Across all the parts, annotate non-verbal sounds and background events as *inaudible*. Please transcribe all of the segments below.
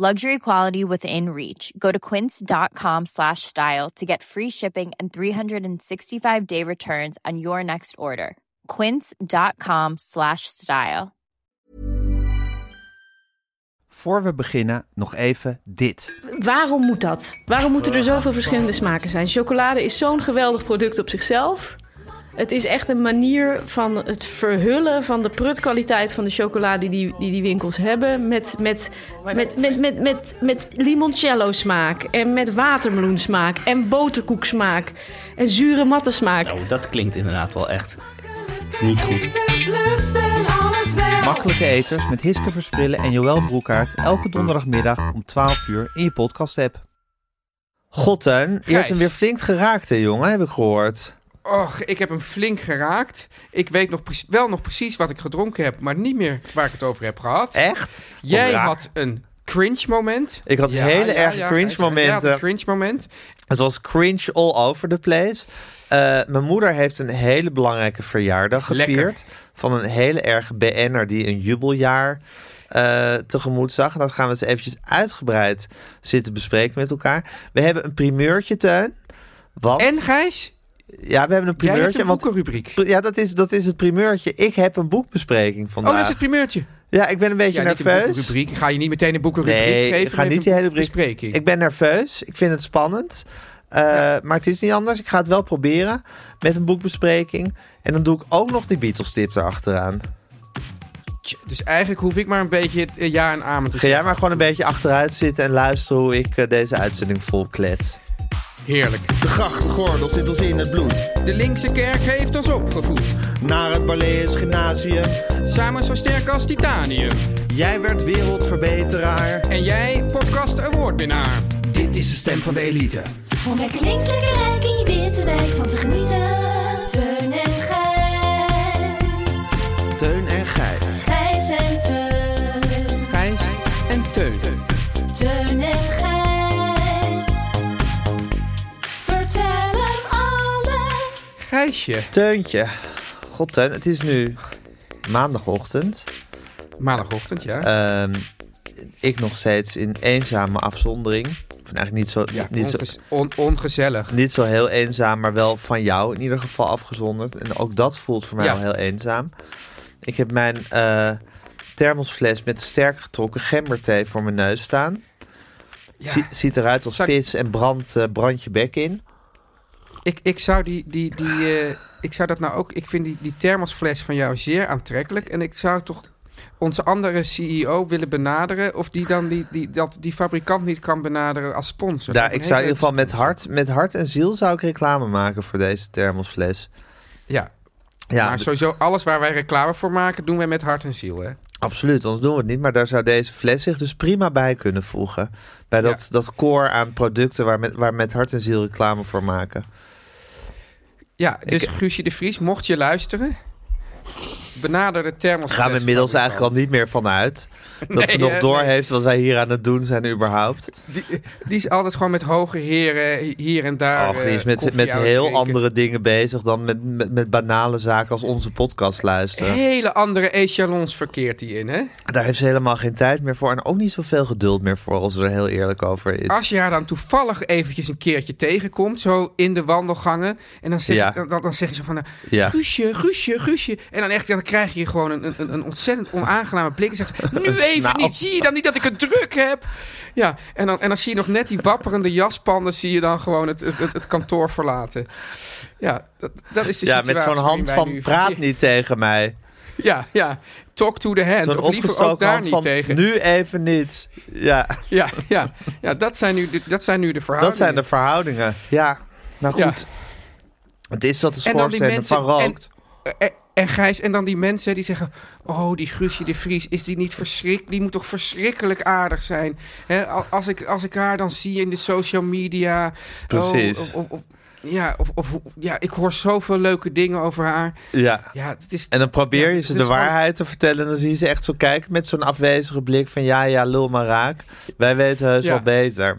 Luxury quality within reach. Go to quince.com slash style to get free shipping and 365 day returns on your next order. Quince.com slash style. Voor we beginnen, nog even dit. Waarom moet dat? Waarom moeten er zoveel verschillende smaken zijn? Chocolade is zo'n geweldig product op zichzelf. Het is echt een manier van het verhullen van de prutkwaliteit van de chocolade die die, die winkels hebben. Met, met, met, met, met, met, met limoncello smaak en met watermeloen smaak en boterkoek smaak en zure matte smaak. Nou, dat klinkt inderdaad wel echt niet goed. Makkelijke eters met Hiske Versprillen en Joël Broekhaart. Elke donderdagmiddag om 12 uur in je podcast app. Godtuin, je hebt hem weer flink geraakt hè jongen, heb ik gehoord. Och, ik heb hem flink geraakt. Ik weet nog wel nog precies wat ik gedronken heb, maar niet meer waar ik het over heb gehad. Echt? Jij had een cringe moment. Ik had hele erge cringe momenten. een cringe moment. Het was cringe all over the place. Eh, mijn moeder heeft een hele belangrijke verjaardag gevierd. Lekker. Van een hele erge BN'er die een jubeljaar eh, tegemoet zag. En dat gaan we eens eventjes uitgebreid zitten bespreken met elkaar. We hebben een primeurtje, Teun. Want, En Gijs, ja, we hebben een jij primeurtje. een Want, boekenrubriek. ja, dat is, dat is het primeurtje. Ik heb een boekbespreking Oh, vandaag. dat is het primeurtje. Ja, ik ben een beetje Ja, nerveus. boekenrubriek. Ga je niet meteen een boekenrubriek Nee, geven. ik ga niet die hele bespreking. Ik ben nerveus. Ik vind het spannend. Eh, Maar het is niet anders. Ik ga het wel proberen met een boekbespreking. En dan doe ik ook nog die Beatles tip erachteraan. Dus eigenlijk hoef ik maar een beetje het eh, ja en amen te Ga jij zeggen. maar gewoon een beetje achteruit zitten en luisteren hoe ik eh, deze uitzending vol klets. Heerlijk. De grachtgordel zit ons in het bloed. De linkse kerk heeft ons opgevoed. Naar het Barlees Gymnasium. Samen zo sterk als titanium. Jij werd wereldverbeteraar. En jij, podcast awardwinnaar. Dit is de stem van de elite. Om lekker links, lekker rijk in je witte wijk van te genieten. Teun en Gijs. Teun en Gijs. Gijs en Teun. Gijs en Teun. Teun Teuntje. God, Teun, het is nu maandagochtend. Maandagochtend, ja. Ehm, ik nog steeds in eenzame afzondering. Ik vind eigenlijk niet zo, ja niet, zo, onge- on- ongezellig. niet zo heel eenzaam, maar wel van jou in ieder geval afgezonderd. En ook dat voelt voor mij Ja. wel heel eenzaam. Ik heb mijn eh thermosfles met sterk getrokken gemberthee voor mijn neus staan. Ja. Ziet eruit als Zou- pis en brand, eh, brand je bek in. Ik, ik zou die, die, die eh, ik zou dat nou ook, ik vind die, die thermosfles van jou zeer aantrekkelijk. En ik zou toch onze andere CEO willen benaderen. Of die dan die, die, dat die fabrikant niet kan benaderen als sponsor. Een ik zou in ieder geval met hart, met hart en ziel zou ik reclame maken voor deze thermosfles. Ja, Ja, maar sowieso alles waar wij reclame voor maken, doen wij met hart en ziel. Hè? Absoluut, anders doen we het niet. Maar daar zou deze fles zich dus prima bij kunnen voegen. Bij dat, Ja. dat core aan producten waar met, waar met hart en ziel reclame voor maken. Ja, dus Ik- Guusje de Vries, mocht je luisteren, benader de thermosfles. Gaan we inmiddels eigenlijk al niet meer vanuit. Dat Nee, ze nog hè, door nee. heeft wat wij hier aan het doen zijn überhaupt. Die, die is altijd gewoon met hoge heren hier en daar. Och, die is eh, met, met heel drinken. andere dingen bezig dan met, met, met banale zaken als onze podcast luisteren. Hele andere echelons verkeert die in, hè? Daar heeft ze helemaal geen tijd meer voor en ook niet zoveel geduld meer voor als ze er heel eerlijk over is. Als je haar dan toevallig eventjes een keertje tegenkomt, zo in de wandelgangen, en dan zeg, Ja. je, dan, dan zeg je zo van, eh, Ja. Guusje, Guusje, Guusje. En dan echt, dan krijg je gewoon een, een, een ontzettend onaangename blik. En zegt, *laughs* nu even niet, zie je dan niet dat ik het druk heb? Ja, en dan, en dan zie je nog net die wapperende jaspanden... zie je dan gewoon het, het, het, kantoor verlaten. Ja, dat, dat is de Ja, situatie met zo'n hand van praat niet tegen mij. Ja, ja, talk to the hand. Of liever ook daar niet tegen. nu even niet. Ja, Ja, ja, ja dat, zijn nu de, dat zijn nu de dat verhoudingen. zijn de verhoudingen. Ja, nou Ja. goed. Het is dat de schoorsteen ervan rookt. En, en, Gijs, en dan die mensen die zeggen... Oh, die Guusje de Vries, is die niet verschrikkelijk? Die moet toch verschrikkelijk aardig zijn? Hè, al- als, ik, als ik haar dan zie in de social media... Precies. Oh, of, of, of- ja, of, of, ja, ik hoor zoveel leuke dingen over haar. Ja. Ja, het is... En dan probeer Ja, je ze de gewoon- waarheid te vertellen. En dan zie je ze echt zo kijken met zo'n afwezige blik van... Ja, ja, lul maar raak. Wij weten heus Ja. wel beter.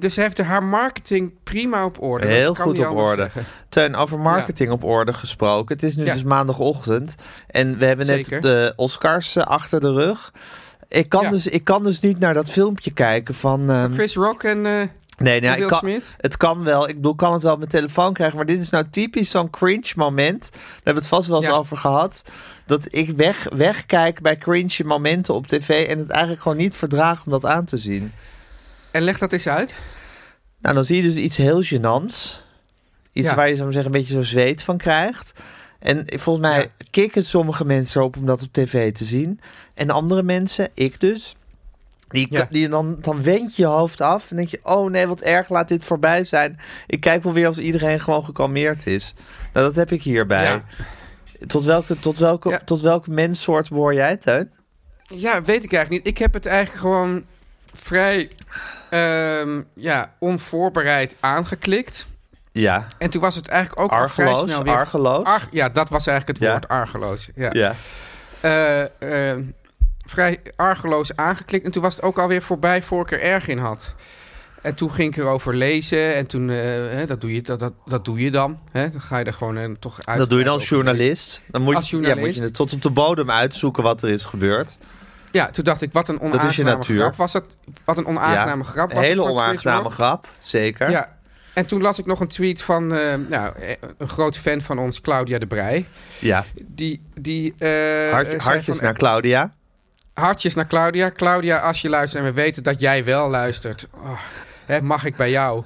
Dus ze heeft haar marketing prima op orde. Heel goed op orde. zeggen. Teun, over marketing op orde gesproken. Het is nu Ja. dus maandagochtend. En we hebben net de Oscars eh, achter de rug. Ik kan, Ja. dus, ik kan dus niet naar dat filmpje kijken van... ehm, Chris Rock en eh, nee, nee, Will ik kan, Smith? het kan wel. Ik bedoel, kan het wel op mijn telefoon krijgen. Maar dit is nou typisch zo'n cringe moment. Daar hebben we het vast wel eens over gehad. Dat ik weg, wegkijk bij cringe momenten op tv. En het eigenlijk gewoon niet verdraag om dat aan te zien. En leg dat eens uit. Nou, dan zie je dus iets heel gênants. Iets Ja. waar je, zou zeggen, een beetje zo zweet van krijgt. En volgens mij Ja. kikken sommige mensen erop om dat op tv te zien. En andere mensen, ik dus, die, Ja. die dan, dan wend je je hoofd af. En denk je, oh nee, wat erg, laat dit voorbij zijn. Ik kijk wel weer als iedereen gewoon gekalmeerd is. Nou, dat heb ik hierbij. Ja. Tot, welke, tot, welke, Ja. tot welke menssoort behoor jij, Teun? Ja, weet ik eigenlijk niet. Ik heb het eigenlijk gewoon vrij ehm, ja, onvoorbereid aangeklikt. Ja, En toen was het eigenlijk ook al vrij argeloos, snel weer... argeloos. Ar- ja, dat was eigenlijk het Ja. woord, argeloos. Ja. ja. Eh, eh, vrij argeloos aangeklikt. En toen was het ook alweer voorbij voor ik er erg in had. En toen ging ik erover lezen. En toen, eh, hè, dat, doe je, dat, dat, dat doe je dan. Hè? Dan ga je er gewoon eh, toch uit. Dat doe je dan als journalist. Dan moet, Als je, ja, journalist. moet je het tot op de bodem uitzoeken wat er is gebeurd. Ja, toen dacht ik, wat een onaangename grap was het. Wat een onaangename Ja, grap was Een hele onaangename grap, zeker. Ja. En toen las ik nog een tweet van eh, nou, eh, een groot fan van ons, Claudia de Brij. Ja. Die, die, eh, Hart- hartjes van, naar Claudia. Hartjes naar Claudia. Claudia, als je luistert en we weten dat jij wel luistert. Oh, hè, mag ik bij jou?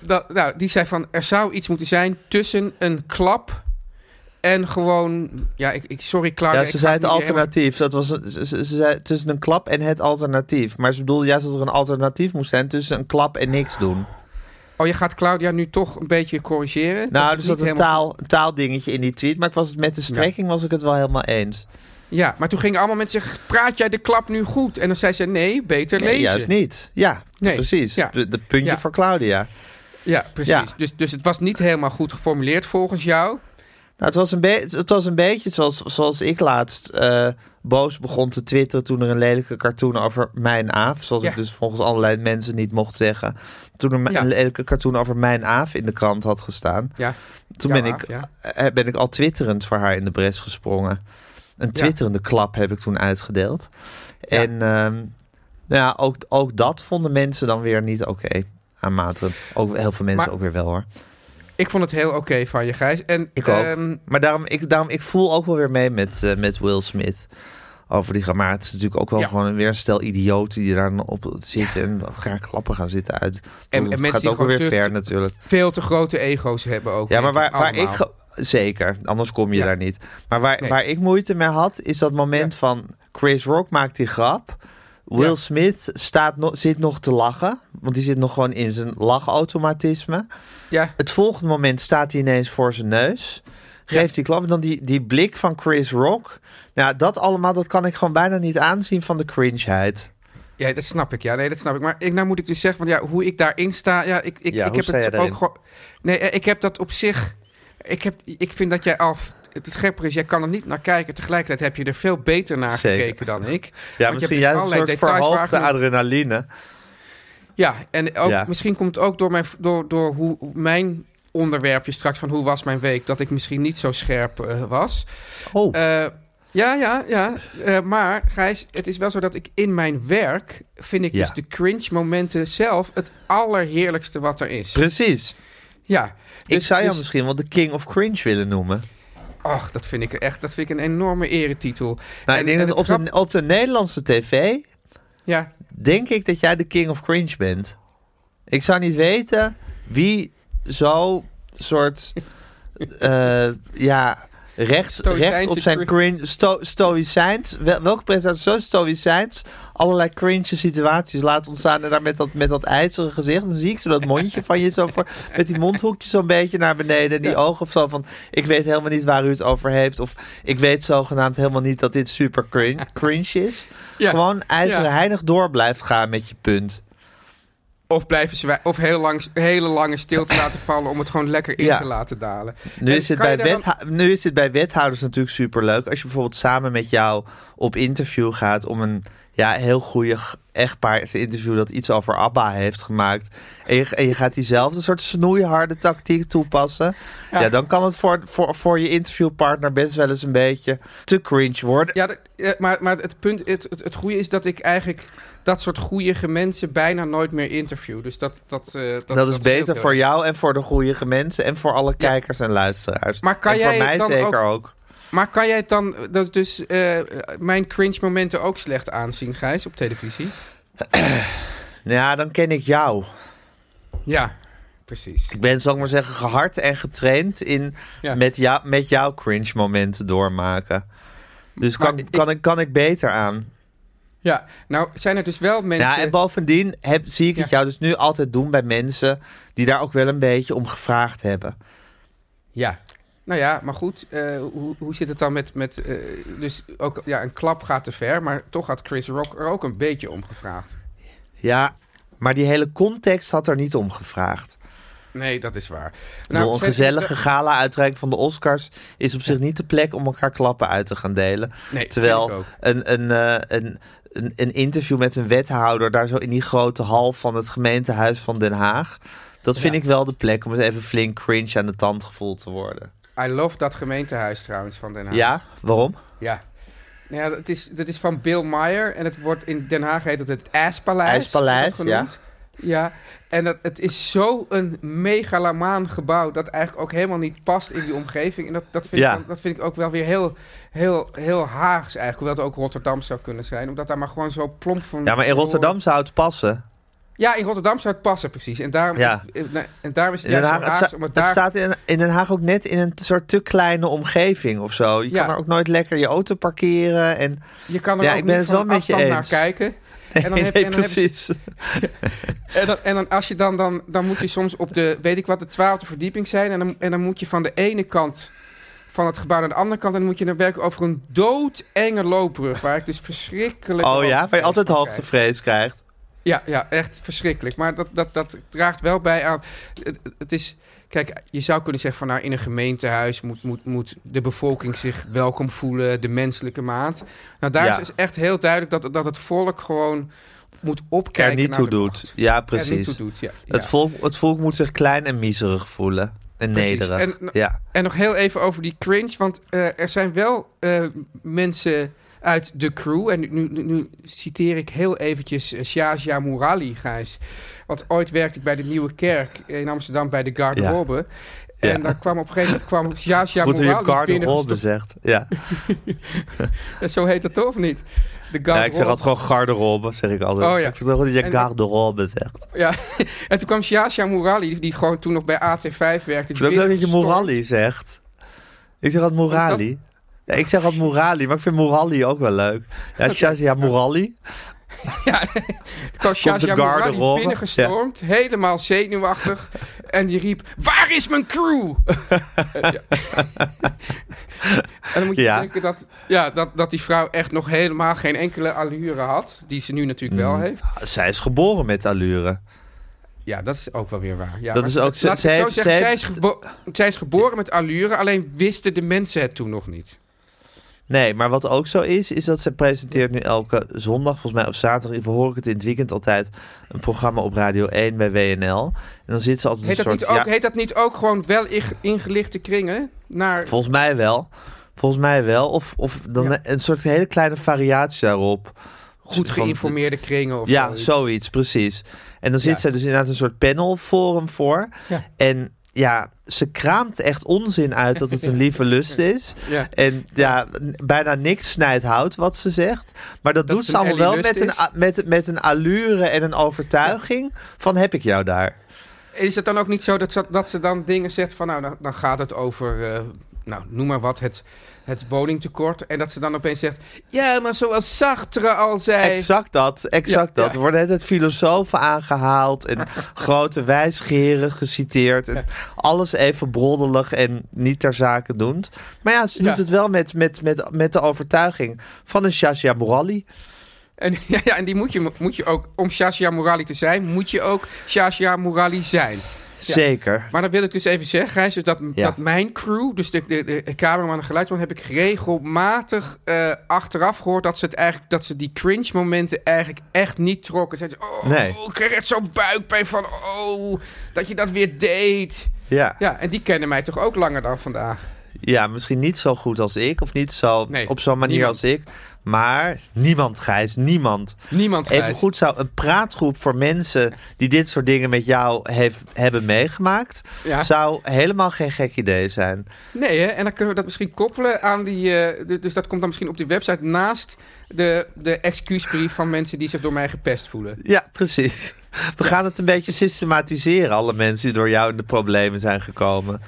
Dat, nou, die zei van, er zou iets moeten zijn tussen een klap en gewoon... Ja, ik, ik, sorry Claudia. Ja, ze zei het alternatief. Dat was, ze, ze, ze zei tussen een klap en het alternatief. Maar ze bedoelde juist dat er een alternatief moest zijn tussen een klap en niks doen. Oh, je gaat Claudia nu toch een beetje corrigeren? Nou, Dat er zat niet een, helemaal- taal, taaldingetje in die tweet. Maar ik was het met de strekking was ik het wel helemaal eens. Ja, maar toen gingen allemaal mensen zeggen, praat jij de klap nu goed? En dan zei ze, nee, beter Nee, lezen. juist niet. Ja, Nee, precies. ja. De, de puntje Ja. voor Claudia. Ja, precies. Dus, dus het was niet helemaal goed geformuleerd volgens jou. Nou, het was een, be- het was een beetje zoals, zoals ik laatst eh, boos begon te twitteren toen er een lelijke cartoon over mijn aaf, zoals Ja. ik dus volgens allerlei mensen niet mocht zeggen, toen er Ja. een lelijke cartoon over mijn aaf in de krant had gestaan. Ja. Toen ben aaf, ik, ja. eh, ben ik al twitterend voor haar in de bres gesprongen. Een twitterende klap heb ik toen uitgedeeld. En ehm, nou ja, ook, ook dat vonden mensen dan weer niet oké aanmatigend. Ook heel veel mensen Maar- ook weer wel hoor. Ik vond het heel oké van je, Gijs. En, Ik ook. ehm, Maar daarom, ik, daarom, ik voel ook wel weer mee met, eh, met Will Smith. Over die. Maar het is natuurlijk ook wel Ja. gewoon weer een stel idioten die daar dan op zitten en graag klappen gaan zitten uit. En- mensen gaat ook weer te- ver natuurlijk. veel te grote ego's hebben ook. Ja, maar waar, waar ik... Zeker, anders kom je Ja. daar niet. Maar waar, Nee. waar ik moeite mee had, is dat moment van Chris Rock maakt die grap. Will. Smith staat no- zit nog te lachen, want die zit nog gewoon in zijn lachautomatisme. Ja, Het volgende moment staat hij ineens voor zijn neus. Geeft die klap en dan die, die blik van Chris Rock. Nou, dat allemaal, dat kan ik gewoon bijna niet aanzien van de cringeheid. ja, dat snap ik. Ja, nee, dat snap ik. Maar ik, nou moet ik dus zeggen, van, ja, hoe ik daarin sta... Ja, ik, ik, Ja, ik heb het ook gewoon... Nee, eh, ik heb dat op zich... Ik, heb, ik vind dat jij af... Het grappige is, jij kan er niet naar kijken. Tegelijkertijd heb je er veel beter naar Zeker. gekeken dan ik. Ja, Want misschien dus juist een allerlei soort verhoogde adrenaline. Ja, en ook, Ja. misschien komt het ook door, mijn, door, door hoe mijn onderwerpje straks van hoe was mijn week, dat ik misschien niet zo scherp eh, was. Oh, Eh, ja, ja, ja. Eh, maar Gijs, het is wel zo dat ik in mijn werk vind ik Ja. dus de cringe momenten zelf het allerheerlijkste wat er is. precies. Ja. ik dus- zou jou dus- misschien wel de king of cringe willen noemen. Och, dat vind ik echt dat vind ik een enorme eretitel. Nou, En- ik denk en dat het op, grap- de, op de Nederlandse tv Ja, denk ik dat jij de king of cringe bent. Ik zou niet weten wie zo soort *laughs* eh, ja recht, Stoïcijnse recht op zijn cri- cringe sto, stoïcijns. Wel, welke presentator zo stoïcijns. Allerlei cringe situaties laat ontstaan en daar met dat met dat ijzeren gezicht. Dan zie ik zo dat mondje van je zo voor *laughs* met die mondhoekjes zo'n beetje naar beneden. En die ogen of zo van ik weet helemaal niet waar u het over heeft. Of ik weet zogenaamd helemaal niet dat dit super cringe, cringe is. Ja. gewoon ijzeren Ja. heinig door blijft gaan met je punt of blijven ze of heel lang, hele lange stilte laten vallen om het gewoon lekker in Ja. te laten dalen. Nu is, je bij dan- nu is dit bij wethouders natuurlijk superleuk. Als je bijvoorbeeld samen met jou op interview gaat om een ja, heel goede echtpaar te interviewen dat iets over ABBA heeft gemaakt. En je, en je gaat diezelfde soort snoeiharde tactiek toepassen. Ja, dan kan het voor, voor, voor je interviewpartner best wel eens een beetje te cringe worden. Ja, maar, maar het punt, het, het, het goede is dat ik eigenlijk dat soort goeie mensen bijna nooit meer interview. Dus dat, dat, eh, dat, Dat, is beter voor jou en voor de goede mensen en voor alle kijkers en luisteraars. Maar kan en jij voor mij dan zeker ook- ook. Maar kan jij het dan, dat dus eh, mijn cringe momenten ook slecht aanzien, Gijs, op televisie? *clears throat* Ja, dan ken ik jou. Ja, precies. Ik ben, zal ik maar zeggen, gehard en getraind in Ja. met, jou, met jouw cringe momenten doormaken. Dus Maar kan, ik- kan, ik, kan ik beter aan. Ja, nou zijn er dus wel mensen... Ja, en bovendien heb, zie ik het Ja. jou dus nu altijd doen bij mensen die daar ook wel een beetje om gevraagd hebben. Ja. Nou ja, maar goed, eh, hoe, hoe zit het dan met... met eh, dus ook, ja, een klap gaat te ver, maar toch had Chris Rock er ook een beetje om gevraagd. Ja, maar die hele context had er niet om gevraagd. Nee, dat is waar. Nou, een gezellige gala-uitreiking van de Oscars is op zich niet de plek om elkaar klappen uit te gaan delen. Nee, Terwijl een, een, eh, een, een, een interview met een wethouder daar zo in die grote hal van het gemeentehuis van Den Haag. Dat vind Ja. ik wel de plek om het even flink cringe aan de tand gevoeld te worden. I love dat gemeentehuis trouwens van Den Haag. Ja, waarom? Ja. Nou ja, dat is, dat is van Bill Meyer en het wordt in Den Haag heet het het IJspaleis. IJspaleis, genoemd. Ja, en dat, het is zo een megalomaan gebouw dat eigenlijk ook helemaal niet past in die omgeving. En dat, dat, vind, Ja. ik, dat vind ik ook wel weer heel, heel, heel Haags eigenlijk. Hoewel het ook Rotterdam zou kunnen zijn. Omdat daar maar gewoon zo plomp van... Ja, maar in Rotterdam zou het passen. Ja, in Rotterdam zou het passen precies. En daarom Ja. is het, eh, en daarom is het juist Haag, daar... staat in, in Den Haag ook net in een soort te kleine omgeving of zo. Je Ja. kan er ook nooit lekker je auto parkeren. En, Je kan er Ja, ook ik ben niet het wel van met je afstand naar kijken. Nee, En dan heb- nee, en dan heb je- precies. En dan, en dan als je dan, dan, dan moet je soms op de, weet ik wat, de twaalfde verdieping zijn. En dan, en dan moet je van de ene kant van het gebouw naar de andere kant. En dan moet je dan werken over een doodenge loopbrug. Waar ik dus verschrikkelijk... Oh ja, waar je altijd hoogtevrees krijgt. Ja, ja, echt verschrikkelijk. Maar dat, dat, dat draagt wel bij aan. Het, het is. Kijk, je zou kunnen zeggen van nou, in een gemeentehuis moet, moet, moet de bevolking zich welkom voelen, de menselijke maat. Nou, daar Ja. is echt heel duidelijk dat, dat het volk gewoon moet opkijken. Er niet naar toe doet. Ja, niet precies. toe doet, ja. Het, volk, het volk moet zich klein en miserig voelen. En Precies. nederig. En- ja. En nog heel even over die cringe, want eh, er zijn wel eh, mensen uit de crew. En nu, nu, nu citeer ik heel eventjes uh, Shazia Mourali, Gijs. Want ooit werkte ik bij de Nieuwe Kerk in Amsterdam bij de garderobe. Ja. En daar kwam op een gegeven moment kwam Shazia Goed hoe je Mourali garderobe zegt. *laughs* Ja. Zo heet het toch of niet? De ja, ik zeg altijd gewoon garderobe, zeg ik altijd. Oh ja. Ik zeg goed dat je garderobe zegt. Ja, *laughs* en toen kwam Shazia Mourali, die gewoon toen nog bij AT5 werkte. Ik vind ook dat je. Morali zegt. Ik zeg altijd Morali. Ja, ik zeg altijd Morali, maar ik vind Morali ook wel leuk. Ja, *laughs* Shazia ja, *laughs* Shazia garderobe. binnengestormd, helemaal zenuwachtig. en die riep, waar is mijn crew? *laughs* En dan moet je Ja. denken dat, ja, dat, dat die vrouw echt nog helemaal geen enkele allure had. Die ze nu natuurlijk wel Mm. heeft. Zij is geboren met allure. Ja, dat is ook wel weer waar. Ja, Dat maar is ook- heeft- zij is gebo- zij is geboren met allure, alleen wisten de mensen het toen nog niet. Nee, maar wat ook zo is, is dat ze presenteert nu elke zondag, volgens mij op zaterdag, geval hoor ik het in het weekend altijd, een programma op Radio 1 bij WNL. En dan zit ze altijd Heet een dat, soort... niet ook, ja, heet dat niet ook gewoon wel ing- ingelichte kringen? Naar, Volgens mij wel. Volgens mij wel. Of, of dan Ja. een soort hele kleine variatie daarop. goed geïnformeerde kringen of ja, zoiets. zoiets, precies. En dan zit Ja. zij dus inderdaad een soort panelforum voor. Ja. En ja, ze kraamt echt onzin uit dat het een *laughs* lieve lust is. Ja. En ja, bijna niks snijdt hout wat ze zegt. Maar dat, Dat doet ze allemaal wel met een, met, met een allure en een overtuiging van heb ik jou daar. Is het dan ook niet zo dat ze, dat ze dan dingen zegt van... nou, dan, dan gaat het over, eh, nou, noem maar wat, het, het woningtekort. En dat ze dan opeens zegt... ja, maar zoals Sartre al zei... Exact dat, exact Ja, dat. Er worden het filosofen aangehaald en *laughs* grote wijsgeren geciteerd. En alles even broddelig en niet ter zake doend. Maar ja, ze doet het wel met, met, met, met de overtuiging van een Shasha Morali. En, *laughs* ja, ja, en die moet je, moet je ook, om Shashia Morali te zijn... moet je ook Shashia Morali zijn. Zeker. Maar dan wil ik dus even zeggen, Gijs, dus dat, dat mijn crew, dus de, de, de cameraman en geluidsman, heb ik regelmatig eh, achteraf gehoord dat ze het eigenlijk, dat ze die cringe momenten eigenlijk echt niet trokken. Zeiden ze, oh, Nee. ik kreeg echt zo'n buikpijn van, oh, dat je dat weer deed. Ja. Ja, en die kennen mij toch ook langer dan vandaag. Ja, misschien niet zo goed als ik of niet zo Nee, op zo'n manier niemand. als ik. Maar niemand, Gijs, niemand. Niemand Even Gijs. goed zou een praatgroep voor mensen die dit soort dingen met jou heeft, hebben meegemaakt, Ja. zou helemaal geen gek idee zijn. Nee, hè? en dan kunnen we dat misschien koppelen aan die... eh, dus dat komt dan misschien op die website naast de, de excuusbrief van mensen die zich door mij gepest voelen. Ja, precies. We gaan het een beetje systematiseren, alle mensen die door jou in de problemen zijn gekomen.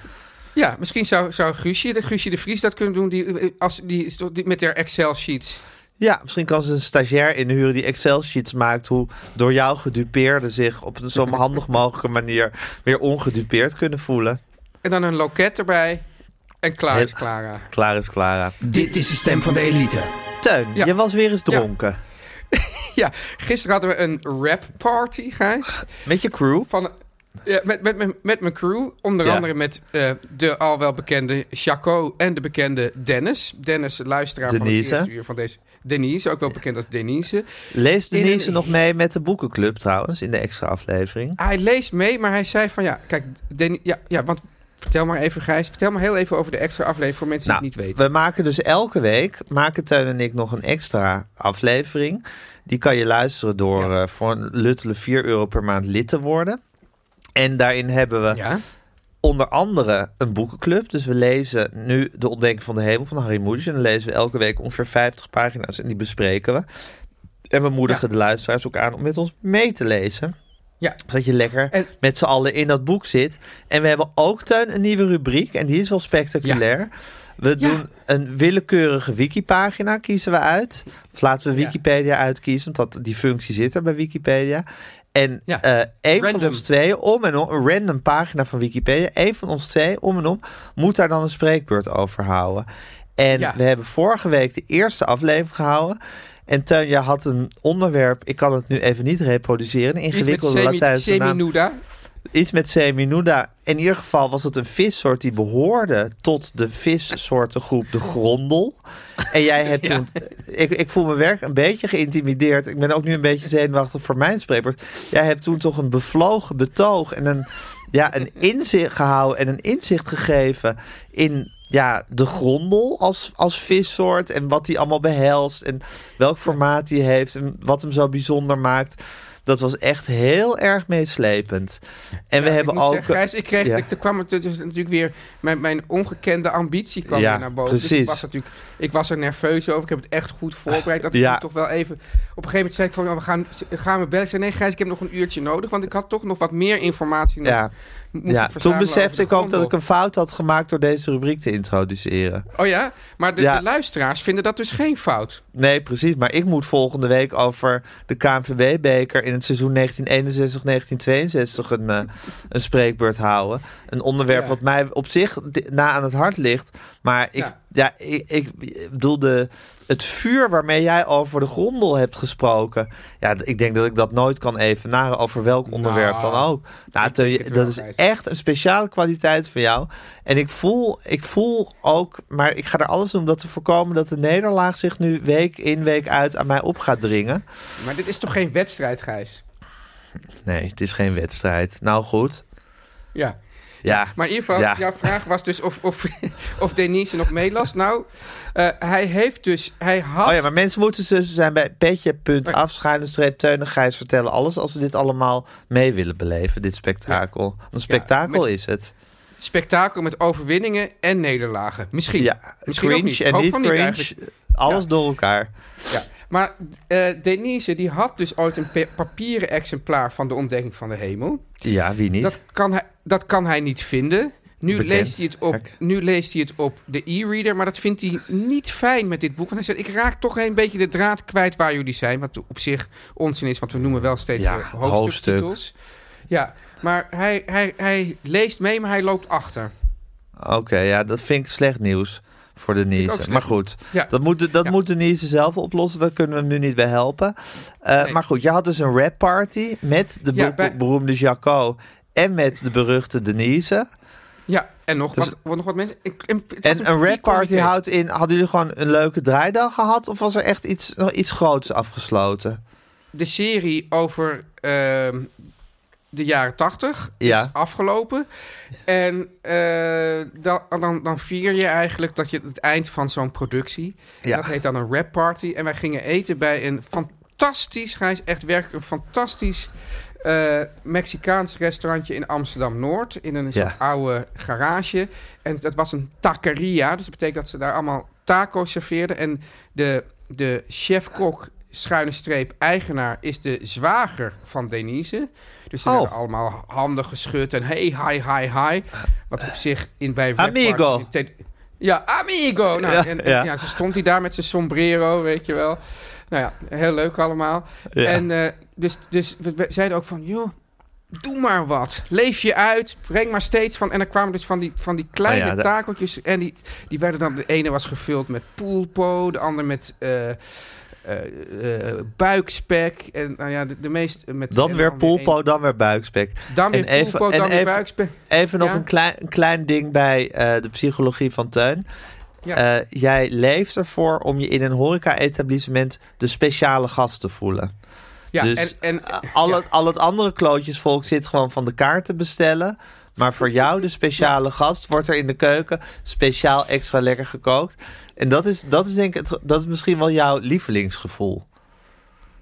Ja, misschien zou, zou Guusje, de Guusje de Vries dat kunnen doen die, als, die, is toch- die, met haar Excel-sheets. Ja, misschien kan ze een stagiair inhuren die Excel-sheets maakt hoe door jou gedupeerden zich op een zo handig *laughs* mogelijke manier weer ongedupeerd kunnen voelen. En dan een loket erbij. En klaar Heel- is Clara. Klaar is Clara. Dit is de stem van de elite. Teun, Ja. je was weer eens dronken. *laughs* Ja, gisteren hadden we een rap party, Gijs. Met je crew. Van, ja, met, met, met, met mijn crew. Onder Ja. andere met eh, de al wel bekende Chaco en de bekende Dennis. Dennis, luisteraar van het eerste uur van deze... Denise, ook wel bekend als Denise. Leest Denise nog mee met de boekenclub trouwens, in de extra aflevering? Hij leest mee, maar hij zei van ja, kijk, ja, ja, want vertel maar even, Gijs, vertel maar heel even over de extra aflevering voor mensen Nou, die het niet weten. we maken dus elke week, maken Teun en ik nog een extra aflevering. Die kan je luisteren door Ja. eh, voor een luttele 4 euro per maand lid te worden. En daarin hebben we Ja, onder andere een boekenclub. Dus we lezen nu De Ontdekking van de Hemel van Harry Mulisch. En dan lezen we elke week ongeveer 50 pagina's en die bespreken we. En we moedigen Ja. de luisteraars ook aan om met ons mee te lezen. Ja. Zodat je lekker En- met z'n allen in dat boek zit. En we hebben ook, Teun, een nieuwe rubriek. En die is wel spectaculair. We Ja. doen een willekeurige wikipagina, kiezen we uit. Of laten we. Wikipedia uitkiezen, want dat, die functie zit er bij Wikipedia. En Ja. eh een van ons twee, om en om, een random pagina van Wikipedia, een van ons twee, om en om, moet daar dan een spreekbeurt over houden. En Ja. we hebben vorige week de eerste aflevering gehouden. En Teun, jij had een onderwerp, ik kan het nu even niet reproduceren, ingewikkelde semi, Latijnse naam. semi-nuda. Iets met Seminuda. In ieder geval was het een vissoort die behoorde tot de vissoortengroep de grondel. En jij hebt *laughs* Ja. toen... Ik, ik voel me werk een beetje geïntimideerd. Ik ben ook nu een beetje zenuwachtig voor mijn spreekwoord. Jij hebt toen toch een bevlogen betoog en een, ja, een inzicht gehouden en een inzicht gegeven in ja, de grondel als, als vissoort en wat die allemaal behelst en welk formaat die heeft en wat hem zo bijzonder maakt. Dat was echt heel erg meeslepend. En we Ja, hebben zeggen, Gijs, ik kreeg, Ja. ik, er kwam het dus natuurlijk weer, mijn, mijn ongekende ambitie kwam Ja, weer naar boven. Dus precies. ik was natuurlijk, ik was er nerveus over, ik heb het echt goed *laughs* voorbereid. Dat ik Ja. toch wel even, op een gegeven moment zei ik van, ja, we gaan, gaan we bellen. Ik zei, nee Gijs, ik heb nog een uurtje nodig, want ik had toch nog wat meer informatie nodig. Ja, toen besefte ik ook dat ik een fout had gemaakt door deze rubriek te introduceren. Oh ja? Maar de, Ja. de luisteraars vinden dat dus geen fout. Nee, precies. Maar ik moet volgende week over de KNVB-beker in het seizoen 1961-1962 een, eh, een spreekbeurt houden. Een onderwerp Ja. wat mij op zich na aan het hart ligt. Maar ik, ja. Ja. ik, ik bedoel, de, het vuur waarmee jij over de grondel hebt gesproken. Ja, ik denk dat ik dat nooit kan evenaren over welk onderwerp Nou, dan ook. Nou, dat is echt een speciale kwaliteit van jou. En ik voel, ik voel ook, maar ik ga er alles doen om dat te voorkomen dat de nederlaag zich nu week in, week uit aan mij op gaat dringen. Maar dit is toch geen wedstrijd, Gijs? Nee, het is geen wedstrijd. Nou goed. Ja. Ja, Maar in ieder geval, jouw vraag was dus of, of, *laughs* of Denise nog meelast. Nou, eh, hij heeft dus, hij had... Oh ja, maar mensen moeten dus zijn bij petje.af, schuine streep, Teun en Gijs vertellen alles als ze dit allemaal mee willen beleven, dit spektakel. Een spektakel met- is het. spektakel met overwinningen en nederlagen. Misschien. Ja, Misschien cringe ook niet. en niet cringe. alles Ja. door elkaar. Ja. Maar eh, Denise, die had dus ooit een papieren exemplaar van de ontdekking van de hemel. Ja, wie niet? Dat kan hij, dat kan hij niet vinden. Nu Bekend. leest, hij het op, nu leest hij het op de e-reader, maar dat vindt hij niet fijn met dit boek. Want hij zegt, ik raak toch een beetje de draad kwijt waar jullie zijn. Wat op zich onzin is, want we noemen wel steeds Ja, de hoofdstuktitels. Ja, maar hij, hij, hij leest mee, maar hij loopt achter. Oké, ja, dat vind ik slecht nieuws voor Denise. Maar goed, Ja. dat, moet, dat Ja. moet Denise zelf oplossen. Daar kunnen we hem nu niet bij helpen. Eh, Nee. Maar goed, je had dus een rap party met de Ja, be- bij- beroemde Jaco en met de beruchte Denise. Ja, en nog, Dus- wat, wat, nog wat mensen. Ik, en een petit rap party houdt in... Hadden jullie gewoon een leuke draaidag gehad? Of was er echt iets, nog iets groots afgesloten? de serie over ehm, de jaren tachtig Ja. is afgelopen. En eh, dan, dan, dan vier je eigenlijk dat je het eind van zo'n productie. Ja. Dat heet dan een rap party. En wij gingen eten bij een fantastisch, Gijs, echt werkelijk een fantastisch eh, Mexicaans restaurantje in Amsterdam-Noord. In een soort Ja. oude garage. En dat was een taqueria. Dus dat betekent dat ze daar allemaal taco's serveerden. En de, de chef-kok, schuine streep, eigenaar, is de zwager van Denise. Dus ze Oh. allemaal handen geschud en hey, hi, hi, hi. Wat op zich in bij Amigo. Ja, amigo. Nou, Ja, en, en- ja. ja, ze stond hij daar met zijn sombrero, weet je wel. Nou ja, heel leuk allemaal. Ja. En eh, dus, dus we, we zeiden ook van, joh, doe maar wat. Leef je uit, breng maar steeds van... En dan kwamen dus van die, van die kleine Oh ja, de- takeltjes. En die, die werden dan... De ene was gevuld met poelpo, de ander met... eh, eh, eh, buikspek en nou ja, de, de meest met Dan weer een- poelpo, dan weer buikspek. dan weer En even- poelpo, en dan weer even- buikspek. Even nog een, klein, een klein ding bij eh, de psychologie van Teun. Ja. Eh, jij leeft ervoor om je in een horeca-etablissement de speciale gast te voelen. Ja, dus en, en, eh, al, ja. het, al het andere klootjesvolk zit gewoon van de kaart te bestellen. Maar voor jou, de speciale gast, wordt er in de keuken speciaal extra lekker gekookt. En dat is, dat is denk ik, het, dat is misschien wel jouw lievelingsgevoel.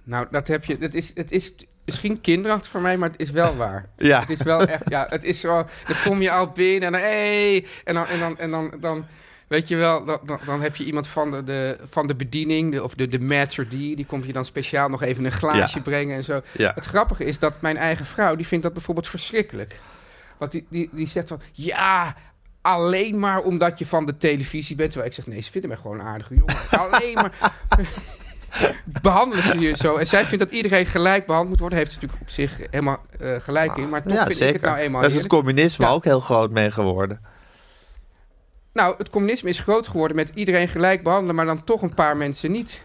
Nou, dat heb je. Het is, het is misschien kinderachtig voor mij, maar het is wel waar. *laughs* Ja. Het is wel echt. Ja, het is zo. Dan kom je al binnen en dan. Hey, en dan. En dan, en dan, dan Weet je wel, dan, dan, heb je iemand van de, de, van de bediening, de, of de, de maître d', die komt je dan speciaal nog even een glaasje Ja. brengen en zo. Ja. Het grappige is dat mijn eigen vrouw, die vindt dat bijvoorbeeld verschrikkelijk. Want die, die, die zegt van, ja, alleen maar omdat je van de televisie bent. Terwijl ik zeg, nee, ze vinden mij gewoon een aardige jongen. *laughs* alleen maar... *laughs* behandelen ze je zo. En zij vindt dat iedereen gelijk behandeld moet worden. Heeft ze natuurlijk op zich helemaal eh, gelijk in. Maar toch ja, vind zeker. ik het nou eenmaal Daar is het communisme Ja. ook heel groot mee geworden. Nou, het communisme is groot geworden met iedereen gelijk behandelen, maar dan toch een paar mensen niet.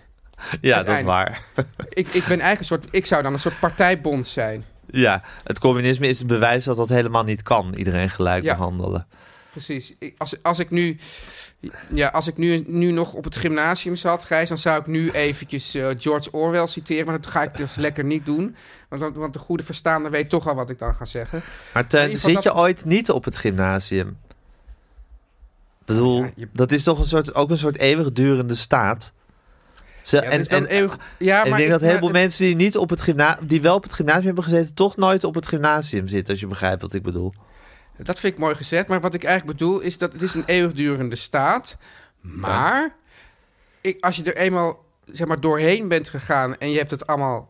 Ja, dat is waar. Ik, ik ben eigenlijk een soort, ik zou dan een soort partijbond zijn. Ja, het communisme is het bewijs dat dat helemaal niet kan. Iedereen gelijk Ja. behandelen. Precies. Als, als ik nu, ja, als ik nu, nu nog op het gymnasium zat, Gijs, dan zou ik nu eventjes eh, George Orwell citeren, maar dat ga ik dus *laughs* lekker niet doen. Want, want de goede verstaander weet toch al wat ik dan ga zeggen. Maar geval zit je ooit niet op het gymnasium? Ik bedoel, Ja, je- dat is toch een soort, ook een soort eeuwigdurende staat. Ze, Ja, en, eeuwig- ja, en ik maar denk dat maar heel veel mensen die, niet op het gymna die wel op het gymnasium hebben gezeten, toch nooit op het gymnasium zitten, als je begrijpt wat ik bedoel. Dat vind ik mooi gezegd. Maar wat ik eigenlijk bedoel is dat het is een eeuwigdurende staat. Maar ik, als je er eenmaal zeg maar, doorheen bent gegaan en je hebt het allemaal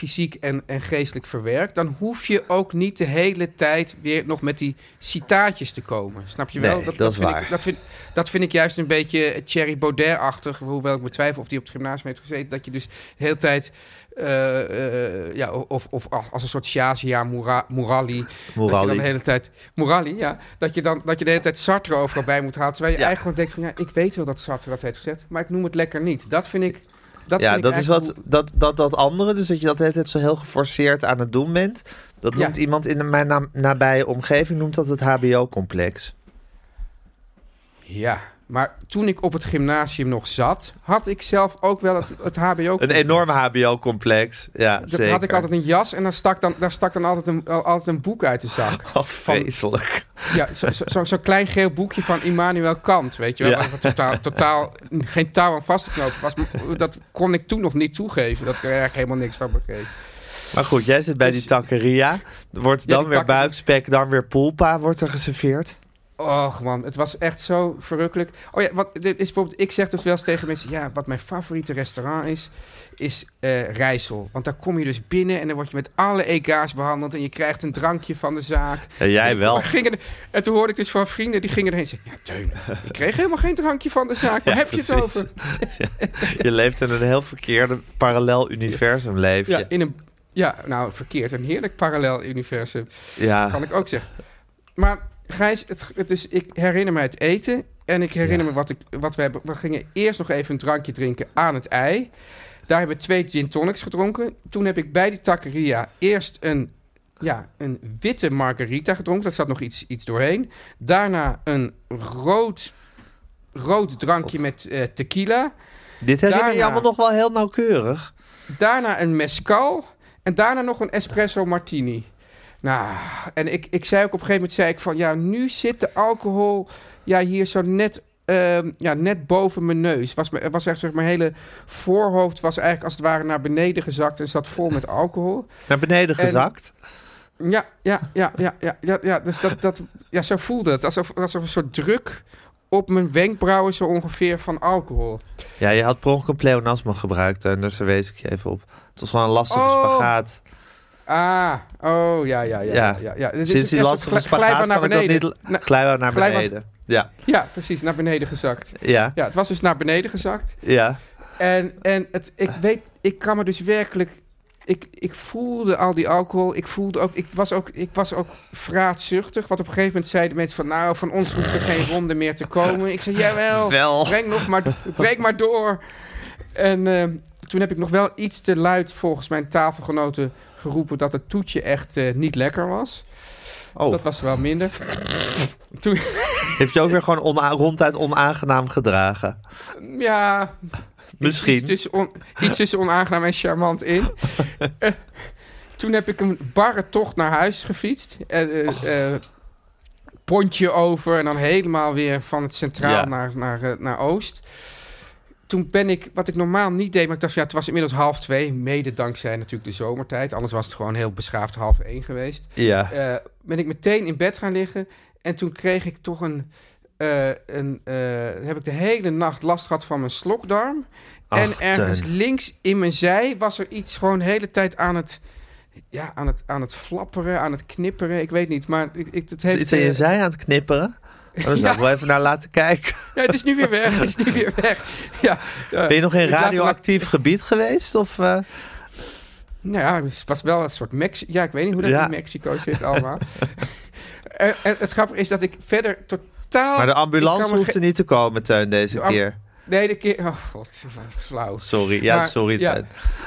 fysiek en, en geestelijk verwerkt, dan hoef je ook niet de hele tijd weer nog met die citaatjes te komen. Snap je wel? Nee, dat is vind waar. Ik, dat, vind, dat vind ik juist een beetje Thierry Baudet-achtig, hoewel ik me twijfel of die op het gymnasium heeft gezeten, dat je dus de hele tijd, eh, eh, ja, of, of als een soort Shazia dat je dan Morali. de hele tijd, Morali, ja, dat je dan dat je de hele tijd Sartre overal bij moet halen, terwijl je Ja. eigenlijk gewoon denkt van ja, ik weet wel dat Sartre dat heeft gezet, maar ik noem het lekker niet. Dat vind ik, dat ja, dat is wat, dat, dat, dat andere, dus dat je dat de hele tijd zo heel geforceerd aan het doen bent. Dat Ja. noemt iemand in de, mijn na- nabije omgeving, noemt dat het HBO-complex. Ja, maar toen ik op het gymnasium nog zat, had ik zelf ook wel het, het HBO. Een enorm HBO-complex, ja, Dan zeker. had ik altijd een jas en dan stak dan, daar stak dan altijd een, altijd een boek uit de zak. *laughs* Oh, vreselijk. Ja, zo'n zo, zo, zo'n klein geel boekje van Immanuel Kant, weet je wel. Ja. Wat totaal, totaal geen touw aan vast te knopen was. Dat kon ik toen nog niet toegeven, dat ik er eigenlijk helemaal niks van begreep. Maar goed, jij zit bij Dus- die taqueria. Er wordt dan weer buikspek, dan weer poelpa wordt er geserveerd. Och man, het was echt zo verrukkelijk. Oh ja, wat, dit is bijvoorbeeld, ik zeg dus wel eens tegen mensen... ja, wat mijn favoriete restaurant is, is eh Rijssel. Want daar kom je dus binnen en dan word je met alle EK's behandeld... en je krijgt een drankje van de zaak. Ja, jij En wel. gingen er- en toen hoorde ik dus van vrienden, die gingen erheen en zeiden... ja, Teun, ik kreeg helemaal geen drankje van de zaak. Waar Ja, heb je het over? *laughs* Je leeft in een heel verkeerde parallel universum, leef je. Ja, in een, ja, nou, verkeerd. Een heerlijk parallel universum. Ja. kan ik ook zeggen. Maar Gijs, het, het is, ik herinner me het eten. En ik herinner me wat, ik, wat we hebben. We gingen eerst nog even een drankje drinken aan het ei. Daar hebben we twee gin tonics gedronken. Toen heb ik bij die taqueria eerst een, ja, een witte margarita gedronken. Daar zat nog iets, iets doorheen. Daarna een rood, rood drankje met eh, tequila. Dit herinner je allemaal nog wel heel nauwkeurig. Daarna een mezcal. En daarna nog een espresso martini. Nou, en ik, ik zei ook op een gegeven moment zei ik van... ja, nu zit de alcohol ja, hier zo net, ehm, ja, net boven mijn neus. Was, was echt, zeg, mijn hele voorhoofd was eigenlijk als het ware naar beneden gezakt... en zat vol met alcohol. Naar beneden En- gezakt. Ja, ja, ja, ja, ja, ja, ja. Dus dat, dat, ja, zo voelde het. Alsof, alsof een soort druk op mijn wenkbrauwen zo ongeveer van alcohol. Ja, je had per ongeluk een pleonasme gebruikt en dus daar wees ik je even op. Het was gewoon een lastige Oh. spagaat. Ah, oh, ja, ja, ja. ja, Ja. Dus Sinds die lastige spagaat naar beneden. niet... Naar beneden. Ja, Ja, precies, naar beneden gezakt. ja, Ja, het was dus naar beneden gezakt. ja. En, en het, ik weet, ik kan me dus werkelijk... Ik, ik voelde al die alcohol. Ik voelde ook, ik was ook, ik was ook vraatzuchtig. Want op een gegeven moment zeiden mensen van... Nou, van ons hoeft er geen ronde meer te komen. Ik zei, jawel, Wel. breng nog maar, breng maar door. En eh, toen heb ik nog wel iets te luid volgens mijn tafelgenoten geroepen... dat het toetje echt eh, niet lekker was. Oh, Dat was wel minder. Toen, heeft je ook weer gewoon ona- ronduit onaangenaam gedragen? ja, Misschien. Iets tussen, on- iets tussen onaangenaam en charmant in. *laughs* Eh, toen heb ik een barre tocht naar huis gefietst. Eh, pontje over en dan helemaal weer van het centraal Ja. naar, naar, naar Oost. Toen ben ik, wat ik normaal niet deed, maar ik dacht, ja, het was inmiddels half twee. Mede dankzij natuurlijk de zomertijd. Anders was het gewoon heel beschaafd half één geweest. Ja. Eh, ben ik meteen in bed gaan liggen. En toen kreeg ik toch een. eh, een eh, heb ik de hele nacht last gehad van mijn slokdarm. en ergens links in mijn zij was er iets gewoon de hele tijd aan het. Ja, aan het, aan het flapperen, aan het knipperen. Ik weet niet, maar ik, ik, het heeft... aan je zij aan het knipperen? Daar zou ik wel even naar laten kijken. *laughs* ja, het is nu weer weg. Het is nu weer weg. Ja. Ben je nog in laat radioactief gebied geweest? Of, eh, Nou ja, het was wel een soort Mex. Ja, ik weet niet hoe dat Ja. in Mexico zit allemaal. *laughs* en, en het grappige is dat ik verder totaal... Maar de ambulance er niet te komen, Teun, deze De keer. Nee, de keer... Oh, god, flauw. Sorry. Ja, Maar, sorry, ja.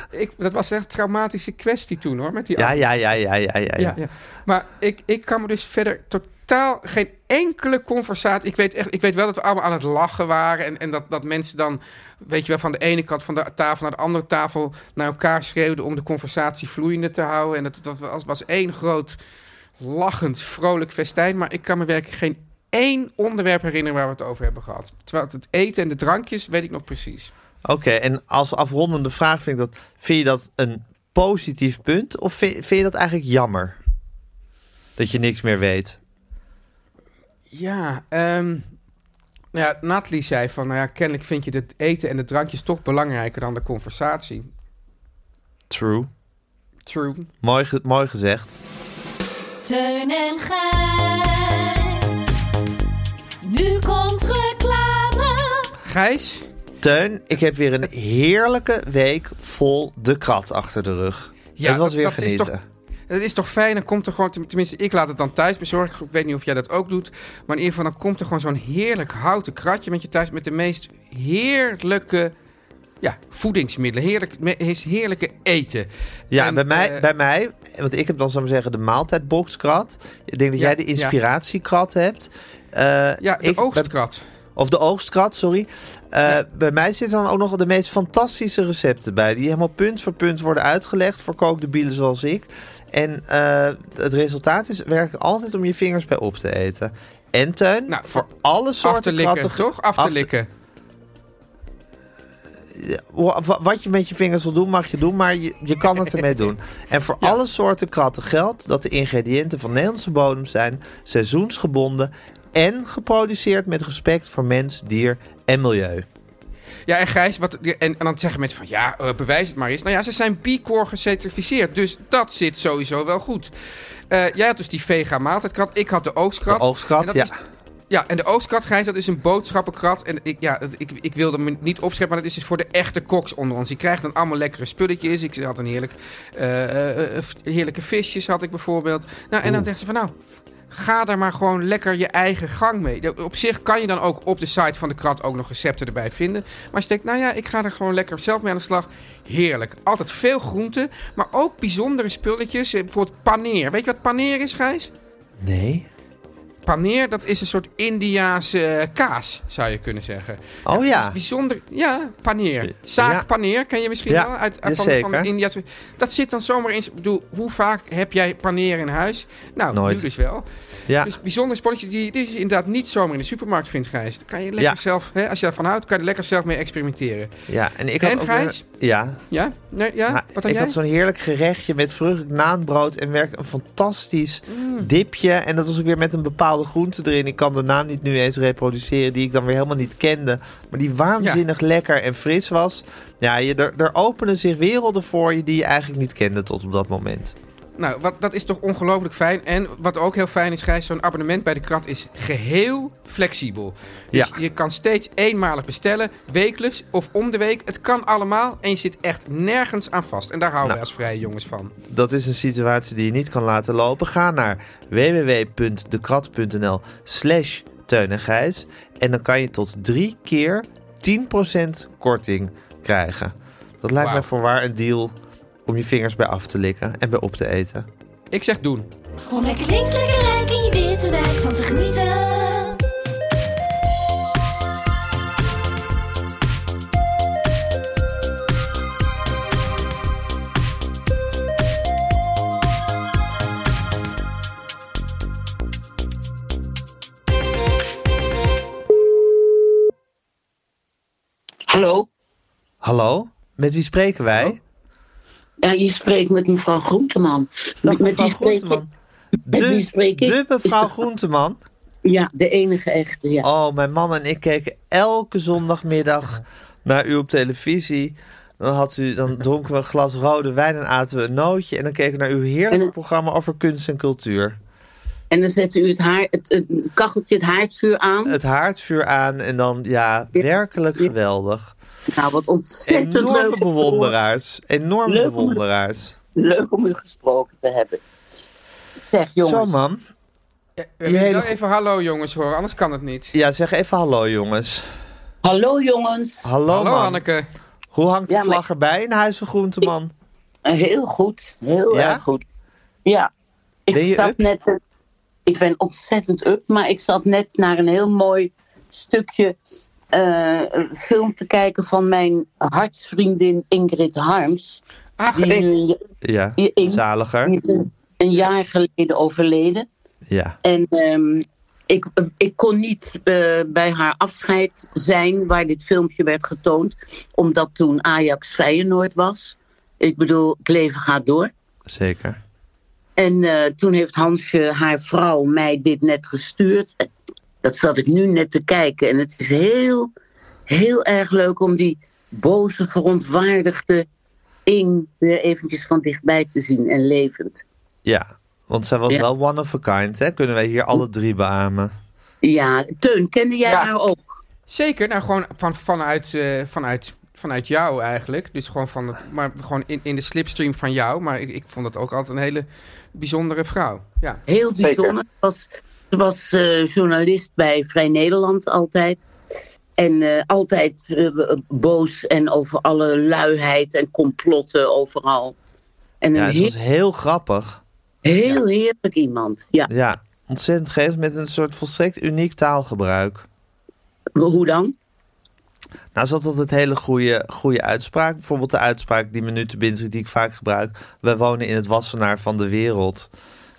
Ik, dat was echt een traumatische kwestie toen, hoor, met die ja, ja, ja, ja, ja, ja, ja. ja. Maar ik, ik kan me dus verder totaal geen enkele conversatie... Ik weet, echt, ik weet wel dat we allemaal aan het lachen waren... en, en dat, dat mensen dan, weet je wel, van de ene kant van de tafel... naar de andere tafel naar elkaar schreeuwden... om de conversatie vloeiende te houden. En dat, dat was, was één groot lachend, vrolijk festijn. Maar ik kan me werkelijk geen één onderwerp herinneren... waar we het over hebben gehad. Terwijl het eten en de drankjes weet ik nog precies. Oké, en als afrondende vraag vind ik dat... Vind je dat een positief punt? Of vind, vind je dat eigenlijk jammer? Dat je niks meer weet? Ja, ehm nou ja, Nathalie zei van, nou ja, kennelijk vind je het eten en de drankjes toch belangrijker dan de conversatie. True. True. Mooi, ge- mooi gezegd. Teun en Gijs. Nu komt reclame. Gijs? Teun, ik heb weer een heerlijke week vol de krat achter de rug. Ja, het was dat- weer dat is genieten. toch- Het is toch fijn, dan komt er gewoon, tenminste ik laat het dan thuis bezorgen. Ik weet niet of jij dat ook doet. Maar in ieder geval, dan komt er gewoon zo'n heerlijk houten kratje met je thuis. Met de meest heerlijke ja, voedingsmiddelen. Heerlijk, is heerlijke eten. Ja, En, bij, mij, eh, bij mij, want ik heb dan, zou ik zeggen, de maaltijdboxkrat. Ik denk dat Ja, jij de ja. inspiratiekrat hebt. Eh, Ja, de ik- oogstkrat. Of de oogstkrat, sorry. Eh, Ja. Bij mij zitten dan ook nog de meest fantastische recepten bij. Die helemaal punt voor punt worden uitgelegd voor kookdebielen zoals ik. En eh, het resultaat is werkelijk altijd om je vingers bij op te eten. En Teun, Nou, voor alle soorten kratten... toch? Af te af likken. Wa- wa- Wat je met je vingers wil doen, mag je doen, maar je, je kan het ermee doen. *laughs* En voor alle soorten kratten geldt dat de ingrediënten van Nederlandse bodem zijn, seizoensgebonden En geproduceerd met respect voor mens, dier en milieu. Ja, en Gijs, wat, en, en dan zeggen mensen van ja, eh, bewijs het maar eens. Nou ja, ze zijn B Corp gecertificeerd, dus dat zit sowieso wel goed. Eh, jij had dus die vega maaltijdkrat, ik had de oogskrat. De oogskrat, ja. is- ja, en de oogskrat, Gijs, dat is een boodschappenkrat. En ik, ja, ik, ik wilde me niet opscheppen, maar dat is dus voor de echte koks onder ons. Die krijgen dan allemaal lekkere spulletjes. Ik had een heerlijk, eh, heerlijke visjes, had ik bijvoorbeeld. Nou, en dan zegt ze van nou, ga daar maar gewoon lekker je eigen gang mee. Op zich kan je dan ook op de site van de krat ook nog recepten erbij vinden. Maar als je denkt, nou ja, ik ga er gewoon lekker zelf mee aan de slag. Heerlijk. Altijd veel groenten, maar ook bijzondere spulletjes. Eh, Bijvoorbeeld paneer. Weet je wat paneer is, Gijs? Nee. Paneer, dat is een soort Indiaanse eh, kaas, zou je kunnen zeggen. Oh Dat ja. is bijzonder. Ja, paneer. Zaak Ja. paneer, ken je misschien Ja, wel? Uit, uit van, van Indiaanse... Dat zit dan zomaar in... Ik bedoel, hoe vaak heb jij paneer in huis? Nou, Nooit. nu dus wel. Ja. Dus bijzondere spulletjes die, die je inderdaad niet zomaar in de supermarkt vindt, Gijs. Dan kan je lekker Ja. zelf, hè, als je daarvan houdt, kan je er lekker zelf mee experimenteren. ja, en ik had En, ook Gijs? weer- Ja, Ja? Nee, ja? Nou, Wat had ik jij? had zo'n heerlijk gerechtje met vruchtelijk naanbrood en werk een fantastisch Mm. dipje. En dat was ook weer met een bepaalde groente erin. Ik kan de naam niet nu eens reproduceren, die ik dan weer helemaal niet kende. Maar die waanzinnig lekker en fris was. Ja, je, er, er openen zich werelden voor je die je eigenlijk niet kende tot op dat moment. Nou, wat, dat is toch ongelooflijk fijn. En wat ook heel fijn is, Gijs, zo'n abonnement bij de krat is geheel flexibel. Dus Ja. je kan steeds eenmalig bestellen, wekelijks of om de week. Het kan allemaal en je zit echt nergens aan vast. En daar houden Nou. wij als vrije jongens van. Dat is een situatie die je niet kan laten lopen. Ga naar www.dekrat.nl slash Teun en Gijs. En dan kan je tot drie keer 10% korting krijgen. Dat lijkt Wauw. mij voorwaar een deal om je vingers bij af te likken en bij op te eten. Ik zeg doen. Om lekker links, lekker rijk in je witte wijk van te genieten. Hallo, Hallo, met wie spreken wij? Ja, je spreekt met mevrouw Groenteman. Dag met mevrouw? Groenteman. Met De, spreek ik? de mevrouw Groenteman. Ja, de enige echte, ja. Oh, mijn man en ik keken elke zondagmiddag naar u op televisie. Dan, had u, dan dronken we een glas rode wijn en aten we een nootje. En dan keken we naar uw heerlijke En- programma over kunst en cultuur. En dan zette u het, haar, het, het kacheltje, het haardvuur aan. Het haardvuur aan en dan, ja, werkelijk geweldig. nou, wat ontzettend Enorme leuk. bewonderaars. Enorme Leuk om- bewonderaars. Leuk om u gesproken te hebben. Zeg, jongens. Zo, man. Ja, we Die willen hele wel even hallo jongens horen, anders kan het niet. Ja, zeg even hallo, jongens. Hallo, jongens. Hallo, hallo man. Hanneke. Hoe hangt de Ja, maar- vlag erbij in Huis van Groenteman? Heel goed, heel Ja? erg goed. Ja, ik Ben je zat up? net... ik ben ontzettend up, maar ik zat net naar een heel mooi stukje eh, film te kijken van mijn hartsvriendin Ingrid Harms. Ah, Die ik- nu een, Ja, in- zaliger. een jaar geleden overleden. Ja, En ehm, ik, ik kon niet eh, bij haar afscheid zijn waar dit filmpje werd getoond. Omdat toen Ajax Feyenoord was. Ik bedoel, het leven gaat door. zeker. En eh, toen heeft Hansje, haar vrouw, mij dit net gestuurd. Dat zat ik nu net te kijken. En het is heel, heel erg leuk om die boze, verontwaardigde Ing weer eventjes van dichtbij te zien en levend. Ja, want zij was Ja. wel one of a kind, hè? Kunnen wij hier alle drie beamen. Ja, Teun, kende jij Ja. haar ook? Zeker, nou gewoon van, vanuit, eh, vanuit, vanuit jou eigenlijk. Dus gewoon, van het, maar gewoon in, in de slipstream van jou. Maar ik, ik vond het ook altijd een hele bijzondere vrouw. Ja. Heel bijzonder. Ze was, ze was eh, journalist bij Vrij Nederland altijd. En eh, altijd eh, boos en over alle luiheid en complotten overal. En Ja, was heel grappig. heel heerlijk iemand. Ja, Ja, ontzettend geest met een soort volstrekt uniek taalgebruik. hoe dan? Nou, ze had altijd hele goede, goede uitspraak. Bijvoorbeeld de uitspraak die minuten binnen die ik vaak gebruik. Wij wonen in het wassenaar van de wereld.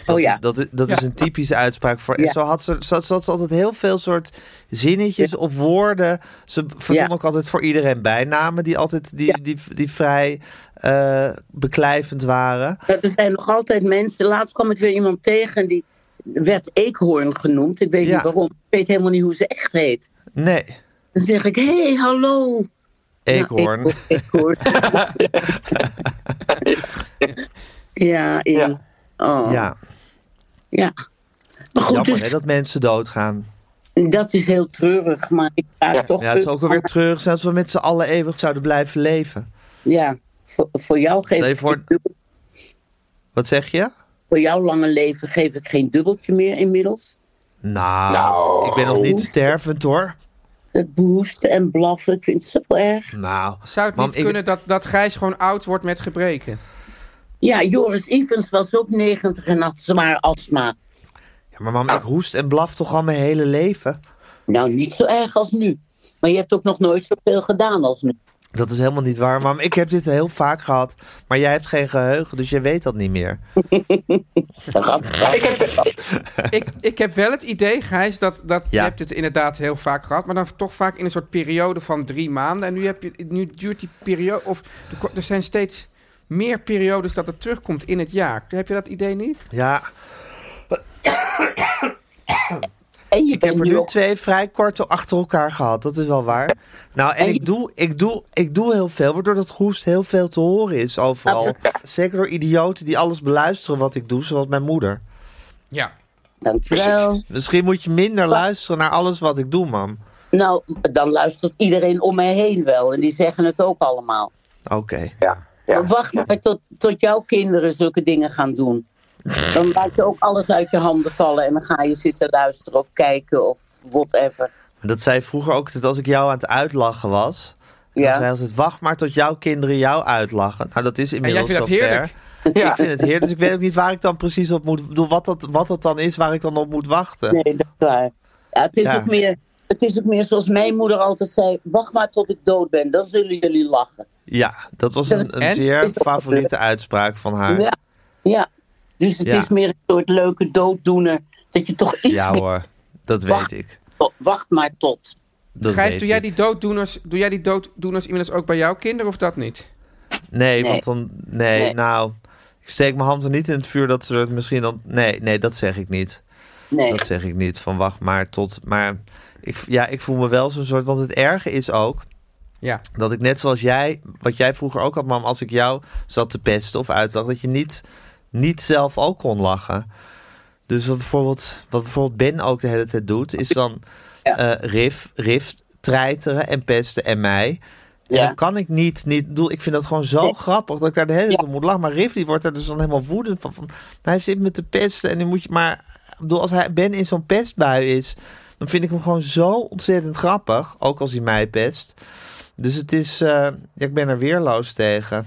Dat Oh ja. is, dat, is, dat Ja. is een typische uitspraak voor. En Ja. zo had ze, zo, zo had ze altijd heel veel soort zinnetjes of woorden. Ze verzon ook altijd voor iedereen bijnamen die altijd die, die, die, vrij eh, beklijvend waren. Dat er zijn nog altijd mensen. Laatst kwam ik weer iemand tegen en die, werd Eekhoorn genoemd. Ik weet niet waarom. Ik weet helemaal niet hoe ze echt heet. Nee, Dan zeg ik, hé, hey, hallo. eekhoorn. *laughs* Ja, eekhoorn. ja, ja. Oh, ja. Ja, Maar goed, jammer dus hè, dat mensen doodgaan. dat is heel treurig. Maar ik ga toch... Ja, het is ook alweer terug, zoals we met z'n allen eeuwig zouden blijven leven. Ja, voor, voor jou geef ik voor- Wat zeg je? voor jouw lange leven geef ik geen dubbeltje meer inmiddels. Nou, ik ben nog niet stervend hoor. Het behoesten en blaffen, ik vind het zo erg. Nou, Zou het niet ik- kunnen dat, dat Gijs gewoon oud wordt met gebreken? Ja, Joris Evans was ook 90 en had zwaar astma. ja, maar mam, ik hoest en blaf toch al mijn hele leven? Nou, niet zo erg als nu. Maar je hebt ook nog nooit zoveel gedaan als nu. Dat is helemaal niet waar, mam. Ik heb dit heel vaak gehad. Maar jij hebt geen geheugen, dus jij weet dat niet meer. *laughs* ik, ik heb wel het idee, Gijs, dat, dat je hebt het inderdaad heel vaak gehad, maar dan toch vaak in een soort periode van drie maanden. En nu, heb je, nu duurt die periode, of er er zijn steeds meer periodes dat het terugkomt in het jaar. Heb je dat idee niet? Ja, En je ik heb er nu twee vrij korte achter elkaar gehad. Dat is wel waar. Nou, en En je- ik doe, ik, doe, ik doe heel veel, waardoor dat hoest heel veel te horen is overal. Zeker door idioten die alles beluisteren wat ik doe, zoals mijn moeder. Ja. Dankjewel. Misschien moet je minder luisteren naar alles wat ik doe, mam. Nou, dan luistert iedereen om mij heen wel. En die zeggen het ook allemaal. Oké. Maar wacht maar tot, tot jouw kinderen zulke dingen gaan doen. Dan laat je ook alles uit je handen vallen. En dan ga je zitten luisteren of kijken of whatever. Dat zei vroeger ook dat als ik jou aan het uitlachen was. Dan Ja. zei altijd, wacht maar tot jouw kinderen jou uitlachen. Nou, dat is inmiddels vindt dat zover. heerlijk? Ik vind het heerlijk, dus ik weet ook niet waar ik dan precies op moet... Ik bedoel, wat dat, wat dat dan is waar ik dan op moet wachten. Nee, dat is waar. Ja, het, is Ja. ook meer, het is ook meer zoals mijn moeder altijd zei. Wacht maar tot ik dood ben, dan zullen jullie lachen. Ja, dat was een, een En? zeer dat favoriete uitspraak van haar. Ja, ja. Dus het Ja. is meer een soort leuke dooddoener. Dat je toch iets Ja meer... hoor, dat Wacht. weet ik. Wacht maar tot. Dat Gijs, doe jij die dooddoeners, doe jij die dooddoeners inmiddels ook bij jouw kinderen of dat niet? Nee, Nee. want dan... Nee, Nee. nou... Ik steek mijn hand er niet in het vuur dat ze het misschien dan... Nee, nee, dat zeg ik niet. Nee. Dat zeg ik niet. Van wacht maar tot... Maar ik, ja, ik voel me wel zo'n soort... Want het erge is ook... Ja. dat ik net zoals jij, wat jij vroeger ook had, mam, als ik jou zat te pesten of uitdacht, dat je niet, niet zelf ook kon lachen. Dus wat bijvoorbeeld, wat bijvoorbeeld Ben ook de hele tijd doet, is dan Ja. eh rif, rif, treiteren en pesten en mij. En Ja. dan kan ik niet, niet bedoel, ik vind dat gewoon zo grappig dat ik daar de hele tijd om moet lachen. Maar Riff die wordt er dus dan helemaal woedend van. van hij zit met de pesten en dan moet je maar, bedoel, als hij Ben in zo'n pestbui is, dan vind ik hem gewoon zo ontzettend grappig. Ook als hij mij pest. Dus het is, eh, ja, ik ben er weerloos tegen.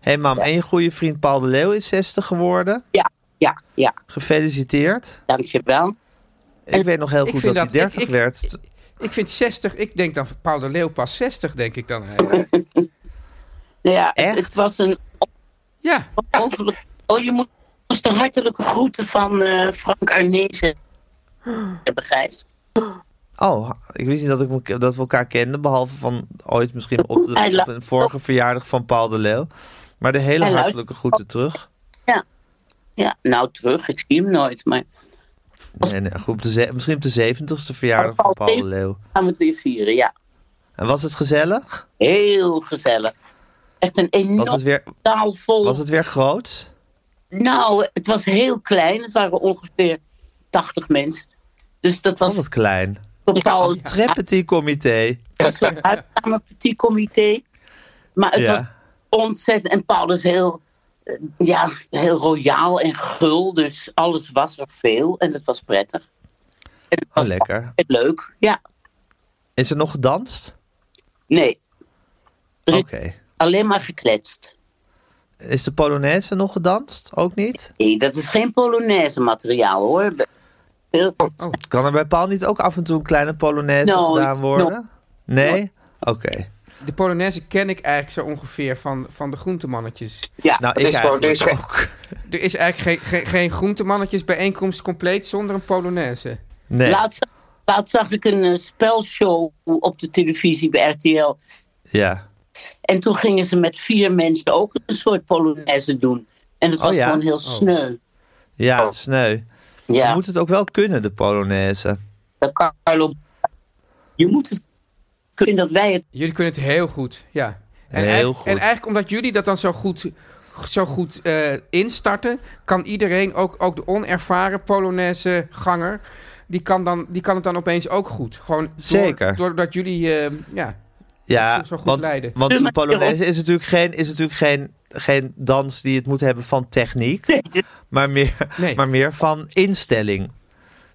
Hé hey mam, en je goede vriend Paul de Leeuw is 60 geworden. Ja, ja, ja. Gefeliciteerd. Dankjewel. Ik weet nog heel goed dat, hij dat- ik- 30 ik- werd. Ik vind 60, ik denk dan Paul de Leeuw pas 60, denk ik dan. *laughs* Nou ja, Echt? het was een Ja. Oh, je moet- moest de hartelijke groeten van eh, Frank Arnezen hebben, Gijs. Oh, ik wist niet dat, ik, dat we elkaar kenden. Behalve van ooit misschien op, de, op een vorige verjaardag van Paul de Leeuw. Maar de hele hartelijke groeten terug. Ja, nou terug, ik zie hem nooit, maar Nee, nee, goed, op de ze- misschien op de 70ste verjaardag van Paul de Leeuw. gaan we het weer vieren, ja. En was het gezellig? Heel gezellig. Echt een Was enorm het zaal vol. was het weer groot? Nou, het was heel klein. Het waren ongeveer 80 mensen. Dus dat Was was het klein? bepaald Très petit comité. een soort huiskamer petit comité. Maar het Ja. was ontzettend... En Paul is heel, eh, ja, heel royaal en gul. Dus alles was er veel. En het was prettig. En het Oh, was lekker. altijd leuk. Ja, Is er nog gedanst? nee. Oké. alleen maar gekletst. Is de Polonaise nog gedanst? Ook niet? Nee, dat is geen Polonaise materiaal hoor. Heel- Kan er bij Paul niet ook af en toe een kleine Polonaise gedaan worden? Nee? Oké. De Polonaise ken ik eigenlijk zo ongeveer van, van de groentemannetjes. Ja, Nou, dat ik is gewoon- eigenlijk dus- ook. *laughs* Er is eigenlijk geen, geen, geen groentemannetjes bijeenkomst compleet zonder een Polonaise. Nee. Laatst, laatst zag ik een eh, spelshow op de televisie bij RTL. Ja. En toen gingen ze met vier mensen ook een soort Polonaise doen. En het Oh was ja? gewoon heel Oh. sneu. Ja, sneu. Je Ja, moet het ook wel kunnen, de Polonaise. dat Carlo. Je moet het kunnen dat wij het. Jullie kunnen het heel goed, ja. En, Heel eigenlijk- goed. en eigenlijk omdat jullie dat dan zo goed, zo goed eh, instarten, kan iedereen, ook, ook de onervaren Polonaise ganger, die kan, dan, die kan het dan opeens ook goed. Gewoon door- Zeker. doordat jullie, eh, ja, Ja, zo- zo goed want, leiden. want de Polonaise is natuurlijk, geen, is natuurlijk geen, geen dans die het moet hebben van techniek, maar meer, Nee. maar meer van instelling.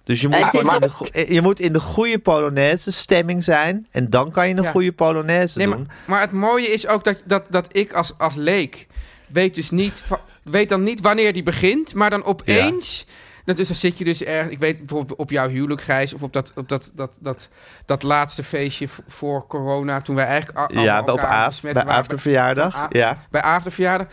Dus je moet, in de, je moet in de goede Polonaise stemming zijn en dan kan je een Ja. goede Polonaise Nee, doen. maar, maar het mooie is ook dat, dat, dat ik als, als leek weet dus niet, weet dan niet wanneer die begint, maar dan opeens. Dat is, dan zit je dus erg, ik weet bijvoorbeeld op jouw huwelijk, Gijs, of op dat, op dat, dat, dat, dat laatste feestje voor corona, toen wij eigenlijk ja, bij, op Aaf, bij waren. afterverjaardag. Bij- Ja. Bij afterverjaardag.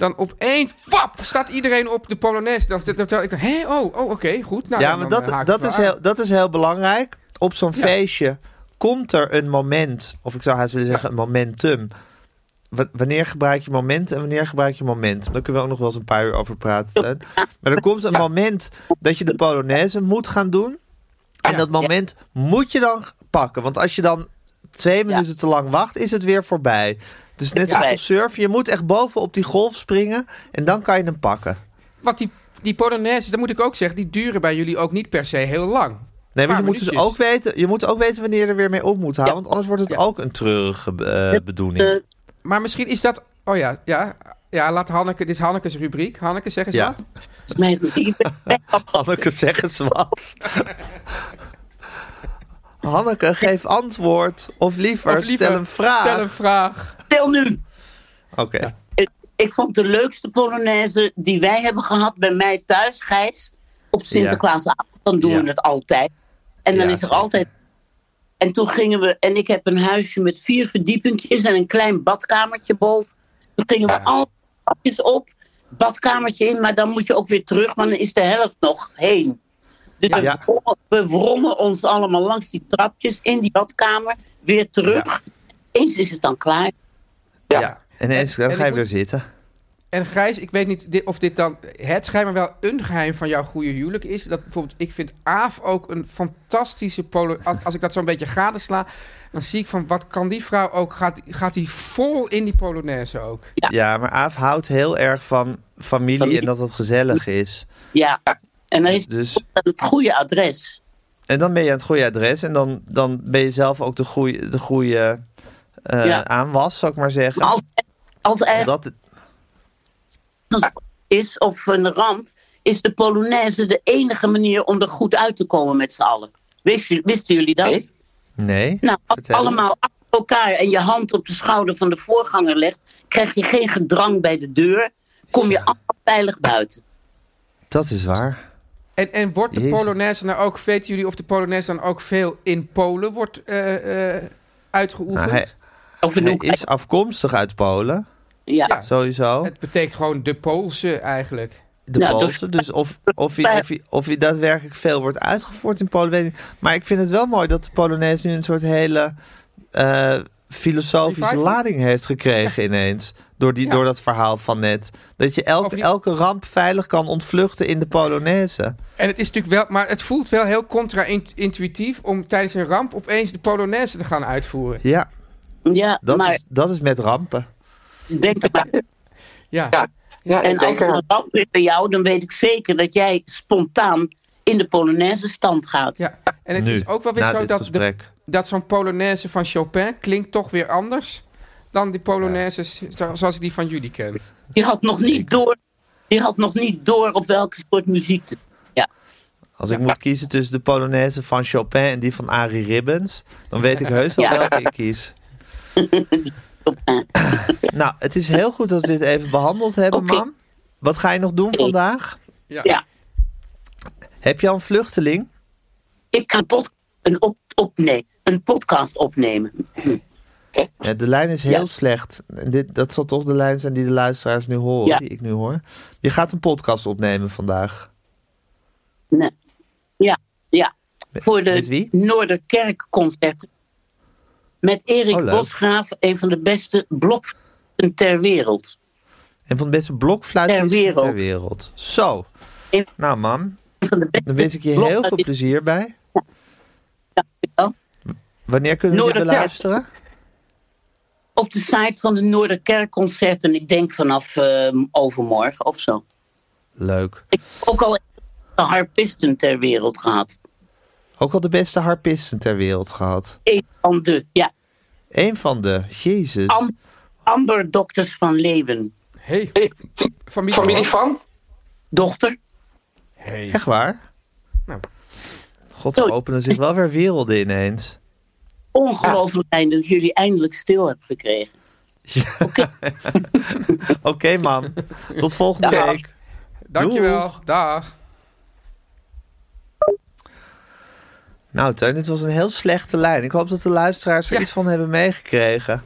Dan opeens, wap, staat iedereen op de Polonaise. Dan, dan, dan, ik, hé, oh, oh oké, goed. Nou, ja, maar dat, dat, is aan. heel, dat is heel belangrijk. Op zo'n Ja. feestje komt er een moment, of ik zou haast willen zeggen een momentum. Wa- Wanneer gebruik je moment en wanneer gebruik je moment? Daar kunnen we ook nog wel eens een paar uur over praten. Maar er komt een moment dat je de Polonaise moet gaan doen. En Ja. dat moment moet je dan pakken. Want als je dan twee minuten te lang wacht, is het weer voorbij. Het is net Ja. zoals surfen. Je moet echt boven op die golf springen en dan kan je hem pakken. Want die, die Polonaise, dat moet ik ook zeggen, die duren bij jullie ook niet per se heel lang. Nee, maar je moet, dus ook weten, je moet ook weten wanneer je er weer mee op moet houden. Ja. Want anders wordt het Ja. ook een treurige eh, bedoeling. eh, Maar misschien is dat... Oh ja, ja. Ja, laat Hanneke... Dit is Hanneke's rubriek. Hanneke, zeg eens Ja. wat. *laughs* *laughs* Hanneke, zeg eens wat. *laughs* Hanneke, geef antwoord. Of liever, Of liever, stel een vraag. Stel een vraag. Stel nu. Oké. Ik, ik vond de leukste Polonaise die wij hebben gehad bij mij thuis, Gijs, op Sinterklaasavond. Dan doen Ja. we het altijd. En dan Ja, is er zeker. altijd. En toen gingen we, en ik heb een huisje met vier verdiepingjes en een klein badkamertje boven. Toen gingen we al trapjes op, badkamertje in, maar dan moet je ook weer terug, want dan is de helft nog heen. Dus Ja. we Ja. wrongen ons allemaal langs die trapjes in die badkamer, weer terug. Eens is het dan klaar. Ja. En ineens dan en ga je ik weer zitten. En Gijs, ik weet niet of dit dan het schijnbaar wel een geheim van jouw goede huwelijk is. Dat bijvoorbeeld, ik vind Aaf ook een fantastische polo. Als, als ik dat zo'n beetje gadesla, dan zie ik van wat kan die vrouw ook? Gaat, gaat die vol in die Polonaise ook? Ja, maar Aaf houdt heel erg van familie, Familie. en dat het gezellig is. Ja, en dan is Dus, het het goede adres. en dan ben je aan het goede adres. En dan, dan ben je zelf ook de goede, de goede eh, Ja. aanwas, zou ik maar zeggen. Als, als er dat, is of een ramp, is de Polonaise de enige manier om er goed uit te komen met z'n allen. Wist wisten jullie dat? nee. Nou, als Vertel allemaal achter elkaar en je hand op de schouder van de voorganger legt, krijg je geen gedrang bij de deur, kom je allemaal veilig buiten. Dat is waar. En, en wordt de Jezus. Polonaise nou ook, weten jullie of de Polonaise dan ook veel in Polen wordt eh, eh, uitgeoefend? Nou, hij, Of is afkomstig uit Polen, ja. Ja. sowieso. Het betekent gewoon de Poolse eigenlijk. De Ja, dus- Poolse. Dus of, of, hij, of, of hij daadwerkelijk veel wordt uitgevoerd in Polen, weet ik niet. Maar ik vind het wel mooi dat de Polonaise nu een soort hele eh, filosofische lading heeft gekregen ineens. Door, die, Ja. door dat verhaal van net. Dat je elk, Over die- elke ramp veilig kan ontvluchten in de Polonaise. En het is natuurlijk wel, maar het voelt wel heel contra-intuïtief om tijdens een ramp opeens de Polonaise te gaan uitvoeren. Ja, Ja, dat, maar is, dat is met rampen. denk maar. *laughs* Ja. Ja, En ik als denk, er een ramp is bij jou, dan weet ik zeker dat jij spontaan in de Polonaise stand gaat. ja. En het nu, is ook wel weer zo dat, de, dat zo'n Polonaise van Chopin klinkt toch weer anders dan die Polonaise zo- zoals ik die van jullie ken. Die had nog niet door, die had nog niet door op welke soort muziek. te- Als ik moet kiezen tussen de Polonaise van Chopin en die van Arie Ribbens, dan weet ik heus wel Ja. welke ik kies. *laughs* *laughs* nou, het is heel goed dat we dit even behandeld hebben, Oké. mam. Wat ga je nog doen vandaag? Ja. Ja. Heb je al een vluchteling? Ik ga een, pod, een, op, op, nee, een podcast opnemen. Ja, de lijn is heel Ja. slecht. Dit, dat zal toch de lijn zijn die de luisteraars nu horen, Ja. die ik nu hoor. Je gaat een podcast opnemen vandaag. Nee. Ja, ja. Voor de wie? Noorderkerkconcerten. Met Erik Oh. Bosgraaf, een van de beste blokfluiten ter wereld. En van de beste blokfluitisten Ter wereld. ter wereld. Zo. Nou, beste Dan wens ik je heel veel dit- plezier bij. Dankjewel. Wanneer kunnen we Noorderkerk. beluisteren? Op de site van de Noorderkerkconcerten. Ik denk vanaf eh, overmorgen of zo. Leuk. Ik heb ook al de harpisten ter wereld gehad. Ook al de beste harpisten ter wereld gehad. Een van de, ja, Eén van de. Jezus. Am- Amber Dokters van Leeuwen. Hey, familie, Familie van? Dochter. Hey. Echt waar? Nou. God, er Zo. openen zich wel weer werelden ineens. Ongelooflijk fijn dat jullie eindelijk stil hebben gekregen. *laughs* Oké, man. Tot volgende Dag. week. Dankjewel. Doeg. Dag. Nou, Teun, dit was een heel slechte lijn. Ik hoop dat de luisteraars er Ja. iets van hebben meegekregen.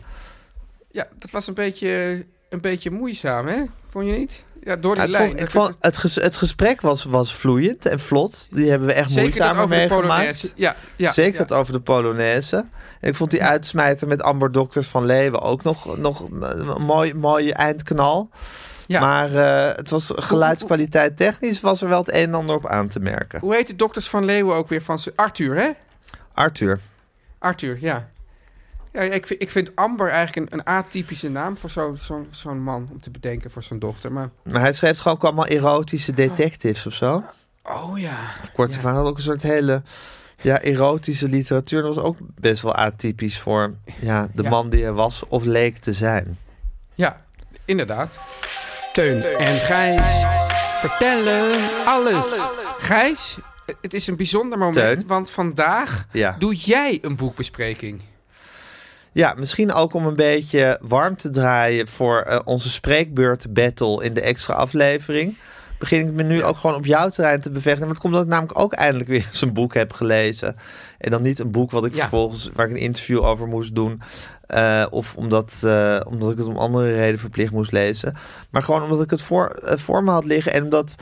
Ja, dat was een beetje, een beetje moeizaam, hè? Vond je niet? Ja, door die Ja, lijn. vond, ik vond het, ges- het gesprek was, was vloeiend en vlot. Die hebben we echt Zeker moeizamer meegemaakt. Ja, ja, Zeker het over de Polonaise. En ik vond die uitsmijter met Amber Dokters van Leeuwen ook nog, nog een mooi, mooie eindknal. Ja. Maar eh, het was geluidskwaliteit technisch was er wel het een en ander op aan te merken. Hoe heet de dokters van Leeuwen ook weer van Arthur, hè? Arthur. Arthur, ja. Ja, ik vind, ik vind Amber eigenlijk een, een atypische naam voor zo- zo'n zo'n man om te bedenken voor zijn dochter. Maar, Maar hij schreef gewoon ook allemaal erotische detectives of zo. oh ja. Korte Ja. verhaal had ook een soort hele ja, erotische literatuur. Dat was ook best wel atypisch voor ja, de Ja. man die er was of leek te zijn. Ja, inderdaad. Teun en Gijs vertellen alles. Gijs, het is een bijzonder moment, Teun? want vandaag Ja. doe jij een boekbespreking. Ja, misschien ook om een beetje warm te draaien voor eh, onze spreekbeurt battle in de extra aflevering. Begin ik me nu ook gewoon op jouw terrein te bevechten. Maar het komt dat ik namelijk ook eindelijk weer *laughs* eens een boek heb gelezen. En dan niet een boek wat ik Ja. vervolgens, waar ik een interview over moest doen. eh, of omdat, eh, omdat ik het om andere reden verplicht moest lezen. Maar gewoon omdat ik het voor, voor me had liggen. En omdat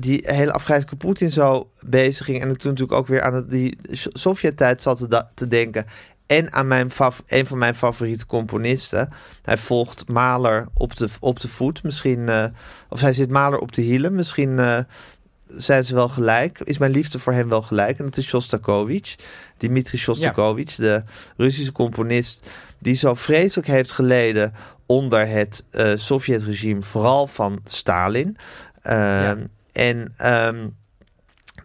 die hele afgrijzelijke Poetin zo bezig ging. En ik toen natuurlijk ook weer aan het, die Sovjet-tijd zat te denken. En aan mijn een van mijn favoriete componisten. Hij volgt Mahler op de, op de voet. Misschien, eh, of hij zit Mahler op de hielen. Misschien eh, zijn ze wel gelijk. Is mijn liefde voor hem wel gelijk? En dat is Shostakovich. Dimitri Shostakovich, de Russische componist. Die zo vreselijk heeft geleden onder het eh Sovjet-regime. Vooral van Stalin. Ehm, En ehm,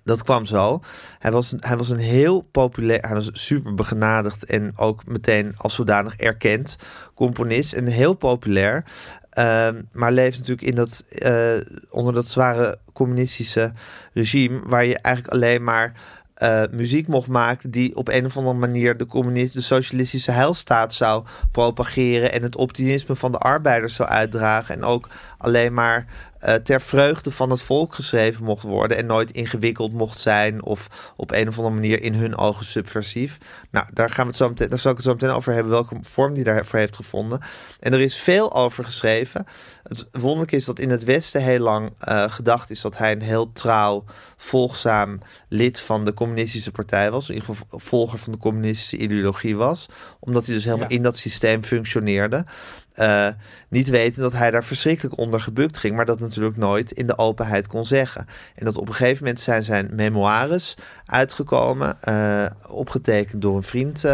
dat kwam zo. Hij was, hij was een heel populair, hij was super begenadigd en ook meteen als zodanig erkend componist en heel populair. Ehm, maar leeft natuurlijk in dat, eh, onder dat zware communistische regime, waar je eigenlijk alleen maar eh, muziek mocht maken die op een of andere manier de communist, de socialistische heilstaat zou propageren en het optimisme van de arbeiders zou uitdragen en ook alleen maar eh, ter vreugde van het volk geschreven mocht worden en nooit ingewikkeld mocht zijn of op een of andere manier in hun ogen subversief. Nou, daar gaan we het zo meteen, daar zal ik het zo meteen over hebben welke vorm die daarvoor heeft gevonden. En er is veel over geschreven. Het wonderlijke is dat in het Westen heel lang eh, gedacht is dat hij een heel trouw, volgzaam lid van de communistische partij was. In ieder geval volger van de communistische ideologie was. Omdat hij dus helemaal Ja. in dat systeem functioneerde. Eh, niet weten dat hij daar verschrikkelijk onder gebukt ging, maar dat natuurlijk nooit in de openheid kon zeggen. En dat op een gegeven moment zijn zijn memoires uitgekomen, eh, opgetekend door een vriend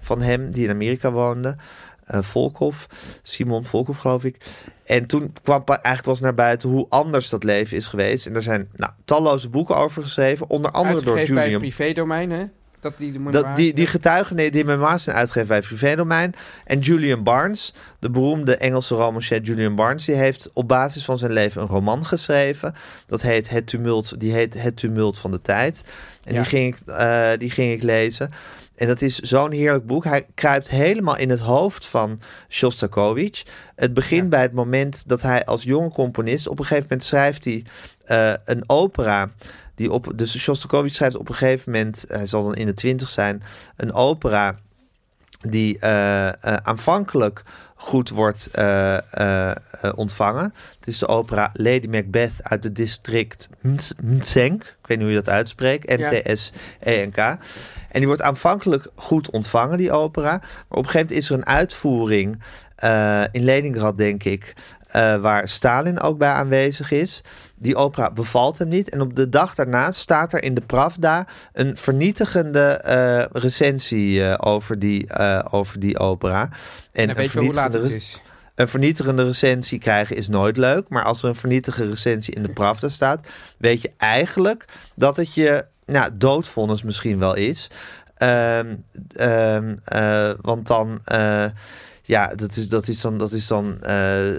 van hem die in Amerika woonde, Volkhoff, Simon Volkhoff geloof ik. En toen kwam eigenlijk pas naar buiten hoe anders dat leven is geweest. En er zijn nou, talloze boeken over geschreven, onder andere door Uitgegeven bij Julian het privédomein, hè? Dat die de dat, die, die getuigen, nee, die memoirs zijn uitgegeven bij het privédomein. En Julian Barnes, de beroemde Engelse romancier Julian Barnes, die heeft op basis van zijn leven een roman geschreven. Dat heet Het Tumult, die heet Het Tumult van de Tijd. En Ja. die, ging ik, eh, die ging ik lezen. En dat is zo'n heerlijk boek. Hij kruipt helemaal in het hoofd van Shostakovich. Het begint bij het moment dat hij als jonge componist... op een gegeven moment schrijft hij eh, een opera... Die op, dus Shostakovich schrijft op een gegeven moment... hij zal dan in de twintig zijn... een opera die eh, eh, aanvankelijk goed wordt eh, ontvangen. Het is de opera Lady Macbeth uit het district Mtsenk. Ik weet niet hoe je dat uitspreekt. M-T-S-E-N-K. En die wordt aanvankelijk goed ontvangen, die opera. Maar op een gegeven moment is er een uitvoering in Leningrad, denk ik, eh, waar Stalin ook bij aanwezig is. Die opera bevalt hem niet. En op de dag daarna staat er in de Pravda een vernietigende eh, recensie eh, over, die, over die opera. En En weet je wel hoe laat het vernietigende is? een vernietigende recensie krijgen is nooit leuk. Maar als er een vernietigende recensie in de Pravda staat, weet je eigenlijk dat het je nou, doodvonnis misschien wel is. Ehm, ehm, eh, want dan. Ja, dat is, dat is dan, dat is dan eh,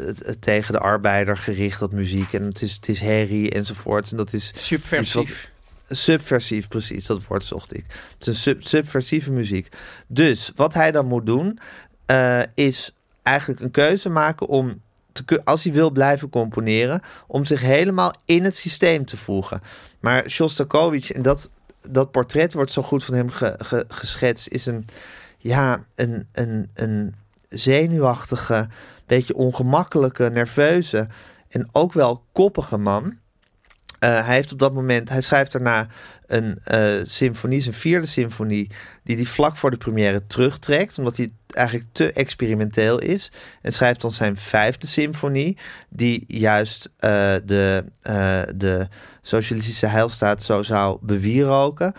het, het tegen de arbeider gericht, dat muziek. En het is, het is herrie enzovoort. En dat is Subversief. Subversief, precies, dat woord zocht ik. Het is een sub- subversieve muziek. Dus wat hij dan moet doen, eh, is eigenlijk een keuze maken om, te, als hij wil blijven componeren, om zich helemaal in het systeem te voegen. Maar Shostakovich, en dat, dat portret wordt zo goed van hem ge- ge- geschetst, is een, ja, een, een, een zenuwachtige, beetje ongemakkelijke, nerveuze en ook wel koppige man. Eh, hij heeft op dat moment, hij schrijft daarna een eh, symfonie, zijn vierde symfonie, die hij vlak voor de première terugtrekt, omdat hij eigenlijk te experimenteel is. En schrijft dan zijn vijfde symfonie, die juist eh, de, de socialistische heilstaat zo zou bewieroken.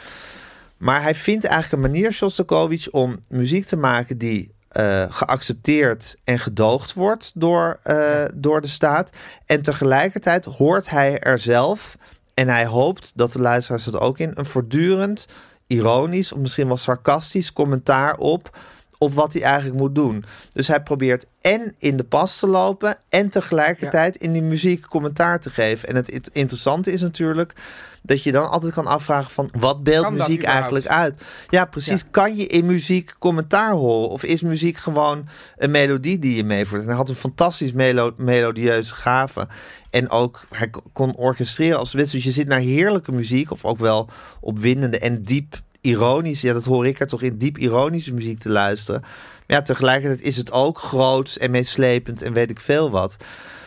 Maar hij vindt eigenlijk een manier, Shostakovich, om muziek te maken die eh, geaccepteerd en gedoogd wordt door, eh, door de staat. En tegelijkertijd hoort hij er zelf, en hij hoopt dat de luisteraars dat ook in, een voortdurend ironisch of misschien wel sarcastisch commentaar op op wat hij eigenlijk moet doen. Dus hij probeert en in de pas te lopen en tegelijkertijd in die muziek commentaar te geven. En het int- interessante is natuurlijk dat je dan altijd kan afvragen van wat beeldt muziek eigenlijk uit? Ja, precies. Ja. Kan je in muziek commentaar horen? Of is muziek gewoon een melodie die je meevoert? En hij had een fantastisch melo melodieuze gave. En ook, hij kon orchestreren als wist. Dus je zit naar heerlijke muziek, of ook wel opwindende en diep ironisch. Ja, dat hoor ik er toch in diep ironische muziek te luisteren. Maar ja, tegelijkertijd is het ook groots en meeslepend en weet ik veel wat.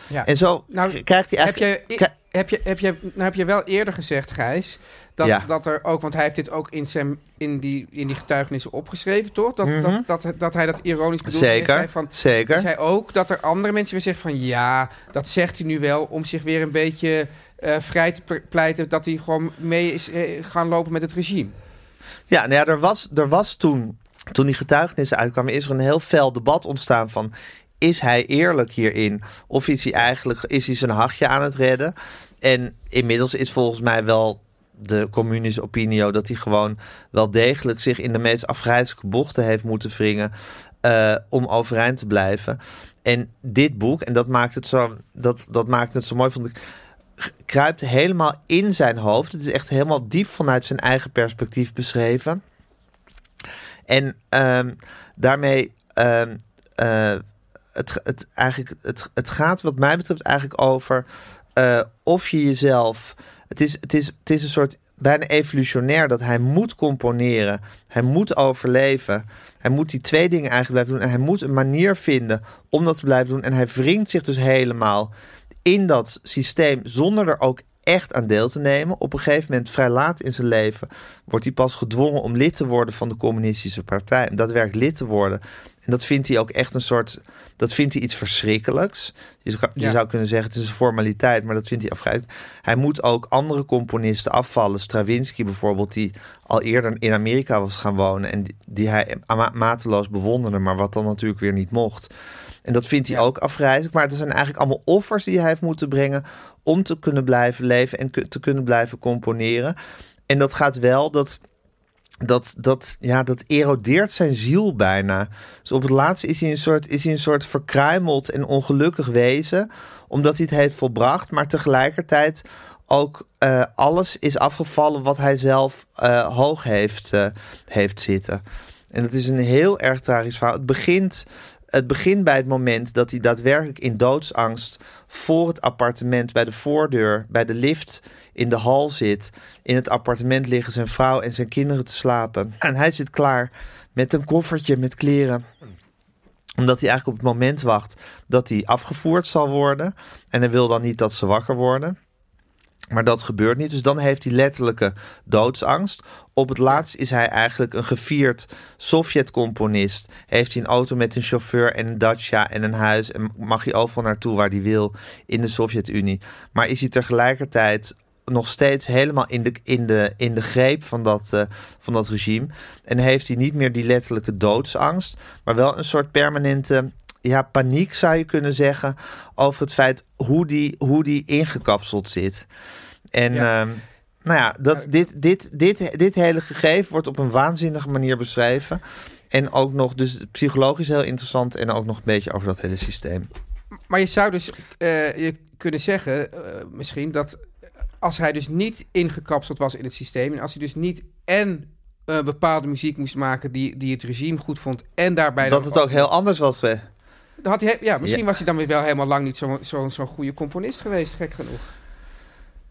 Ja. En zo Nou, krijgt hij Heb eigenlijk... je, Kri- heb, je, heb, je, nou heb je wel eerder gezegd, Gijs, dat, Ja. dat er ook, want hij heeft dit ook in, zijn, in, die, in die getuigenissen opgeschreven, toch? Dat, Mhm. dat, dat, dat hij dat ironisch bedoelde. Hij Zeker, zei van, zeker. hij zei ook dat er andere mensen weer zeggen van, ja, dat zegt hij nu wel om zich weer een beetje eh, vrij te ple- pleiten dat hij gewoon mee is eh, gaan lopen met het regime. Ja, nou ja, er was, er was toen, toen die getuigenissen uitkwamen, is er een heel fel debat ontstaan van... Is hij eerlijk hierin? Of is hij eigenlijk is hij zijn hachje aan het redden? En inmiddels is volgens mij wel de communische opinio dat hij gewoon wel degelijk zich in de meest afgrijzelijke bochten heeft moeten wringen eh, om overeind te blijven. En dit boek, en dat maakt het zo, dat, dat maakt het zo mooi, vond ik, kruipt helemaal in zijn hoofd. Het is echt helemaal diep vanuit zijn eigen perspectief beschreven. En ehm, daarmee, ehm, eh, het, het, eigenlijk, het, het gaat wat mij betreft eigenlijk over eh, of je jezelf... Het is, het, is, het is een soort bijna evolutionair dat hij moet componeren. Hij moet overleven. Hij moet die twee dingen eigenlijk blijven doen. En hij moet een manier vinden om dat te blijven doen. En hij wringt zich dus helemaal in dat systeem zonder er ook echt aan deel te nemen. Op een gegeven moment, vrij laat in zijn leven, wordt hij pas gedwongen om lid te worden van de communistische partij. En daadwerkelijk lid te worden. En dat vindt hij ook echt een soort, dat vindt hij iets verschrikkelijks. Je zou, je Ja. zou kunnen zeggen, het is een formaliteit, maar dat vindt hij afgrijzelijk. Hij moet ook andere componisten afvallen. Stravinsky bijvoorbeeld, die al eerder in Amerika was gaan wonen en die, die hij ma- mateloos bewonderde, maar wat dan natuurlijk weer niet mocht. En dat vindt hij Ja. ook afgrijzelijk. Maar het zijn eigenlijk allemaal offers die hij heeft moeten brengen om te kunnen blijven leven en te kunnen blijven componeren. En dat gaat wel, dat, dat, dat, ja, dat erodeert zijn ziel bijna. Dus op het laatste is hij een soort, is hij een soort verkruimeld en ongelukkig wezen, omdat hij het heeft volbracht, maar tegelijkertijd ook eh, alles is afgevallen wat hij zelf eh, hoog heeft, eh, heeft zitten. En dat is een heel erg tragisch verhaal. Het begint, het begint bij het moment dat hij daadwerkelijk in doodsangst voor het appartement, bij de voordeur, bij de lift in de hal zit. In het appartement liggen zijn vrouw en zijn kinderen te slapen. En hij zit klaar met een koffertje met kleren omdat hij eigenlijk op het moment wacht dat hij afgevoerd zal worden. En hij wil dan niet dat ze wakker worden. Maar dat gebeurt niet. Dus dan heeft hij letterlijke doodsangst. Op het laatst is hij eigenlijk een gevierd Sovjet-componist. Heeft hij een auto met een chauffeur en een dacia en een huis. En mag hij overal naartoe waar hij wil in de Sovjet-Unie. Maar is hij tegelijkertijd nog steeds helemaal in de, in de, in de greep van dat, eh, van dat regime. En heeft hij niet meer die letterlijke doodsangst. Maar wel een soort permanente ja, paniek zou je kunnen zeggen. Over het feit hoe die, hoe die ingekapseld zit. En Ja. ehm, nou ja, dat, dit, dit, dit, dit hele gegeven wordt op een waanzinnige manier beschreven. En ook nog, dus psychologisch heel interessant. En ook nog een beetje over dat hele systeem. Maar je zou dus eh, je kunnen zeggen, eh, misschien, dat als hij dus niet ingekapseld was in het systeem... en als hij dus niet en eh, bepaalde muziek moest maken die, die het regime goed vond... en daarbij... Dat het ook heel anders was. hè. Had hij, ja, misschien Ja. was hij dan weer wel helemaal lang niet zo'n zo, zo'n goede componist geweest, gek genoeg.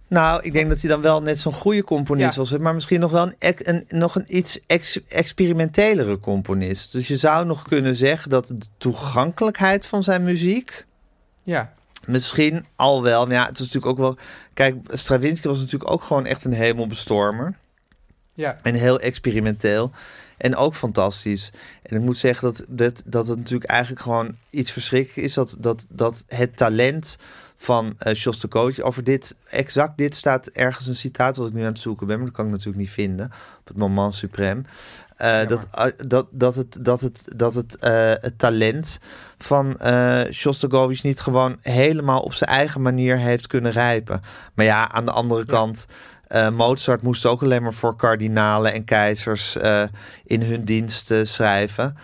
Nou, ik denk dat hij dan wel net zo'n goede componist Ja. was. Maar misschien nog wel een, een, nog een iets ex- experimentelere componist. Dus je zou nog kunnen zeggen dat de toegankelijkheid van zijn muziek... Ja, Misschien al wel. Maar ja, het is natuurlijk ook wel. Kijk, Stravinsky was natuurlijk ook gewoon echt een hemelbestormer. ja. En heel experimenteel. En ook fantastisch. En ik moet zeggen dat, dat, dat het natuurlijk eigenlijk gewoon iets verschrikkelijks is. Dat, dat, dat het talent van eh Shostakovich... Over dit, exact dit staat ergens een citaat... wat ik nu aan het zoeken ben, maar dat kan ik natuurlijk niet vinden. Op het moment suprême. Eh, dat, uh, dat, dat het, dat het, dat het, eh, het talent van eh Shostakovich niet gewoon helemaal op zijn eigen manier heeft kunnen rijpen. Maar ja, aan de andere kant, eh, Mozart moest ook alleen maar voor kardinalen en keizers eh, in hun dienst eh, schrijven.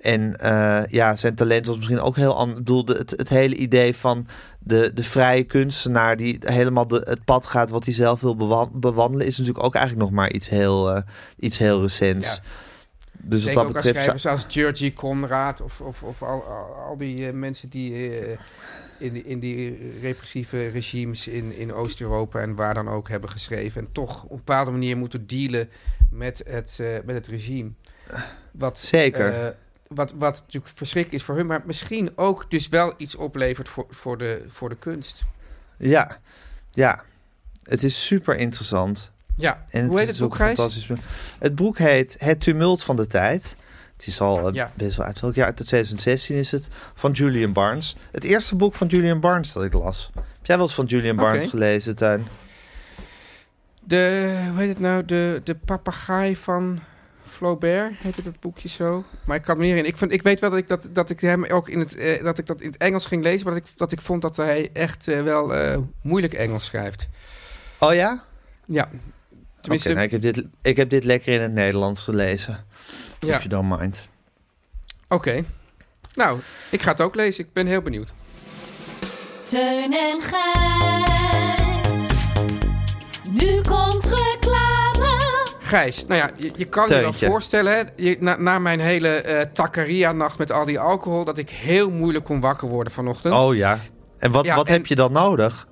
En eh, ja, zijn talent was misschien ook heel anders. Ik bedoel, het, het hele idee van de, de vrije kunstenaar die helemaal de, het pad gaat wat hij zelf wil bewan- bewandelen, is natuurlijk ook eigenlijk nog maar iets heel, eh, iets heel recents. Ja. Dus wat Zeker dat als schrijvers als Georgie Conrad of, of, of al, al, die eh, mensen die in, die- in die repressieve regimes in, in Oost-Europa en waar dan ook hebben geschreven. En toch op een bepaalde manier moeten dealen met het, met het regime. Wat, Zeker. Wat, wat natuurlijk verschrikkelijk is voor hun, maar misschien ook dus wel iets oplevert voor, voor, de, voor de kunst. Ja, ja. Het is super interessant. Ja, En hoe heet is het boek, fantastisch. Het boek heet Het Tumult van de Tijd. Het is al eh, Ja. best wel uit welk jaar? Uit 2016 is het. Van Julian Barnes. Het eerste boek van Julian Barnes dat ik las. Heb jij wel eens van Julian Barnes gelezen, Tuin? De, hoe heet het nou? De, de papegaai van Flaubert, heette dat boekje zo. Maar ik kan me niet herinneren. Ik, vind, ik weet wel dat ik, dat, dat ik hem ook in het, eh, dat ik dat in het Engels ging lezen, maar dat ik, dat ik vond dat hij echt eh, wel eh, moeilijk Engels schrijft. Oh ja? Ja. Tenminste, Oké, nou, ik, heb dit, ik heb dit lekker in het Nederlands gelezen. ja. If you don't mind. Oké. Nou, ik ga het ook lezen. Ik ben heel benieuwd. Teun en Gijs. Nu komt reclame. Gijs, nou ja, je, je kan je wel Teuntje. voorstellen, hè, je, na, na mijn hele eh Takkaria-nacht met al die alcohol, dat ik heel moeilijk kon wakker worden vanochtend. Oh ja. En wat, Ja, wat en- heb je dan nodig?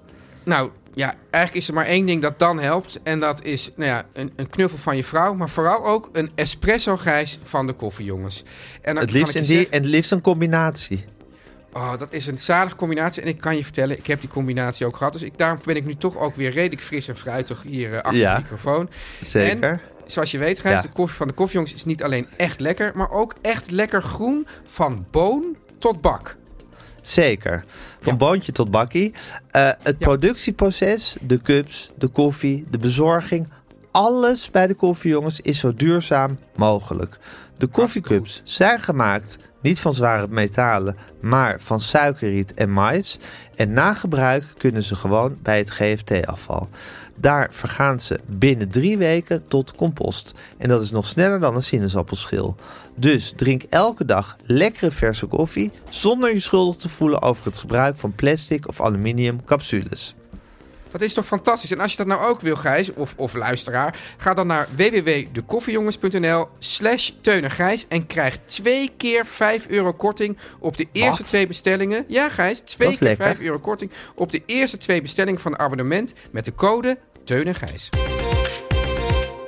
Nou ja, eigenlijk is er maar één ding dat dan helpt. En dat is nou ja, een, een knuffel van je vrouw. Maar vooral ook een espresso grijs van de koffiejongens. En dan Het kan liefst, ik je die, zeggen- en het liefst een combinatie. Oh, dat is een zalige combinatie. En ik kan je vertellen, ik heb die combinatie ook gehad. Dus ik, daarom ben ik nu toch ook weer redelijk fris en fruitig hier eh, achter Ja. de microfoon. Zeker. En zoals je weet, Gijs, Ja. de koffie van de koffiejongens is niet alleen echt lekker. Maar ook echt lekker groen van boon tot bak. Zeker. Van Ja. boontje tot bakkie. Eh, het productieproces, de cups, de koffie, de bezorging. Alles bij de koffiejongens is zo duurzaam mogelijk. De koffiecups zijn gemaakt niet van zware metalen, maar van suikerriet en mais. En na gebruik kunnen ze gewoon bij het GFT-afval. Daar vergaan ze binnen drie weken tot compost. En dat is nog sneller dan een sinaasappelschil. Dus drink elke dag lekkere verse koffie zonder je schuldig te voelen over het gebruik van plastic of aluminium capsules. Dat is toch fantastisch? En als je dat nou ook wil, Gijs, of, of luisteraar, ga dan naar www.dekoffiejongens.nl slash Teun en Gijs en krijg twee keer 5 euro korting op de eerste Wat? twee bestellingen. Ja, Gijs, twee keer lekker. 5 euro korting op de eerste twee bestellingen van een abonnement met de code Teun en Gijs.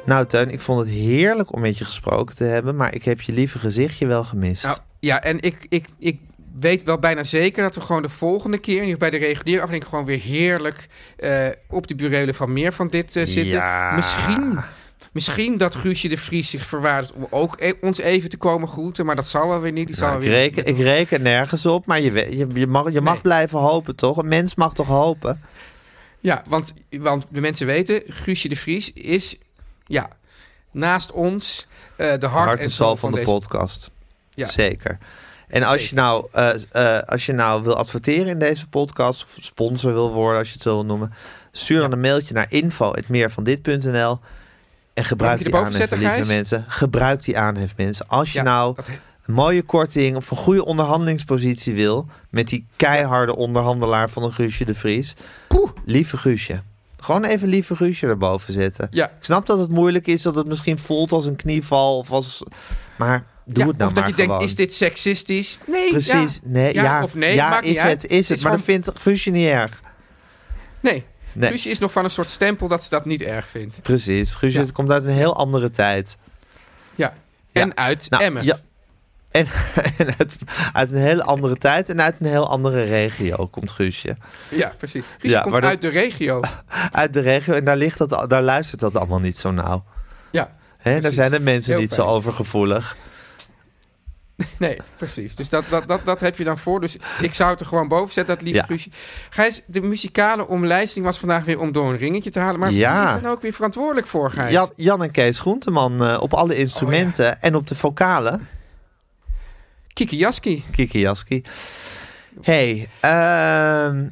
Nou Teun, ik vond het heerlijk om met je gesproken te hebben, maar ik heb je lieve gezichtje wel gemist. Nou, ja, en ik, ik, ik weet wel bijna zeker dat we gewoon de volgende keer... in geval bij de reguliere aflevering... gewoon weer heerlijk eh, op de burelen van meer van dit eh, zitten. Ja. Misschien... Misschien dat Guusje de Vries zich verwaardigt om ook e- ons even te komen groeten. Maar dat zal wel weer niet. Die zal Nou, ik, weer reken, ik reken nergens op, maar je, je, je mag, je mag Nee. blijven hopen, toch? Een mens mag toch hopen? Ja, want, want de mensen weten, Guusje de Vries is ja, naast ons eh, de hart, Hart en ziel van de deze- podcast. Ja. Zeker. En als je, nou, eh, eh, als je nou wil adverteren in deze podcast, of sponsor wil worden, als je het zo wil noemen, stuur dan een mailtje naar info.meervandit.nl en gebruik die aanhef, lieve mensen. Gebruik die aanhef, mensen. Als je Ja, nou een mooie korting of een goede onderhandelingspositie wil met die keiharde onderhandelaar van een Guusje de Vries, Poeh. lieve Guusje. Gewoon even lieve Guusje erboven zetten. Ja. Ik snap dat het moeilijk is, dat het misschien voelt als een knieval of als... Maar doe Ja, het nou of dat je denkt, is dit seksistisch? Nee, Precies. ja. Nee, ja, Ja, of nee, ja, maakt niet is uit. het, is Het maar gewoon- dat vindt Guusje niet erg. Nee. Nee. Guusje is nog van een soort stempel dat ze dat niet erg vindt. Precies. Guusje Ja. het komt uit een heel andere tijd. Ja. Ja. En uit Nou, Emmen. Ja. En, *laughs* en uit, uit een hele andere tijd en uit een heel andere regio komt Guusje. Ja, precies. Guusje Ja, komt dat- uit de regio. *laughs* Uit de regio en daar, ligt dat, daar luistert dat allemaal niet zo nauw. Ja. Hè, daar zijn de mensen Heel niet zo fijn. overgevoelig. *laughs* Nee, precies. Dus dat, dat, dat, dat heb je dan voor. Dus ik zou het er gewoon boven zetten, dat lieve Ja. Guusje. Gijs, de muzikale omlijsting was vandaag weer om door een ringetje te halen. Maar Ja. wie is dan ook weer verantwoordelijk voor, Gijs? Jan, Jan en Kees Groenteman eh, op alle instrumenten en op de vocalen. Kiki Jaski. Kiki Jaski. Hey, ehm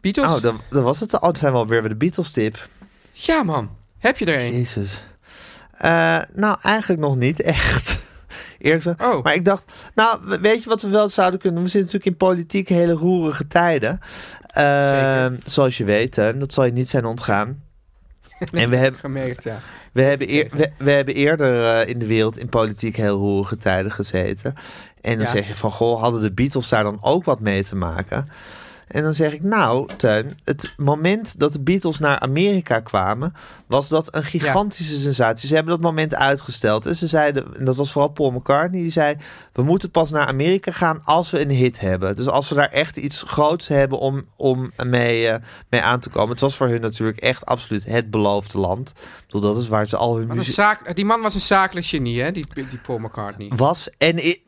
Beatles? oh, dat, dat was het. Oh, dat zijn we alweer bij de Beatles tip. Ja, man. Heb je er een? Jezus. Eh, nou, eigenlijk nog niet echt. Eerlijk gezegd. Oh. Maar ik dacht, nou, we- weet je wat we wel zouden kunnen doen? We zitten natuurlijk in politiek hele roerige tijden. Eh, Zeker. Zoals je weet, hè, dat zal je niet zijn ontgaan. *laughs* en we hebben, Gemerkt, ja. we hebben, eer- we, we hebben eerder eh, in de wereld in politiek heel roerige tijden gezeten. En dan Ja. zeg je van, goh, hadden de Beatles daar dan ook wat mee te maken? En dan zeg ik, nou, Teun, het moment dat de Beatles naar Amerika kwamen, was dat een gigantische sensatie. Ze hebben dat moment uitgesteld. En ze zeiden, en dat was vooral Paul McCartney, die zei, we moeten pas naar Amerika gaan als we een hit hebben. Dus als we daar echt iets groots hebben om, om mee, eh, mee aan te komen. Het was voor hun natuurlijk echt absoluut het beloofde land. Ik dat is waar ze al hun muziek die man was een zakelijk genie, hè? Die, die Paul McCartney. was en i-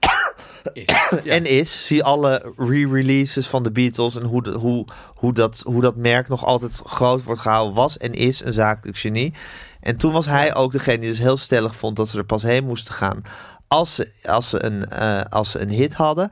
Is. *coughs* Ja. en is. Zie alle re-releases van de Beatles en hoe, de- hoe, hoe, dat, hoe dat merk nog altijd groot wordt gehouden. Was en is een zakelijk genie. En toen was hij ook degene die dus heel stellig vond dat ze er pas heen moesten gaan als ze, als ze, een, eh, als ze een hit hadden.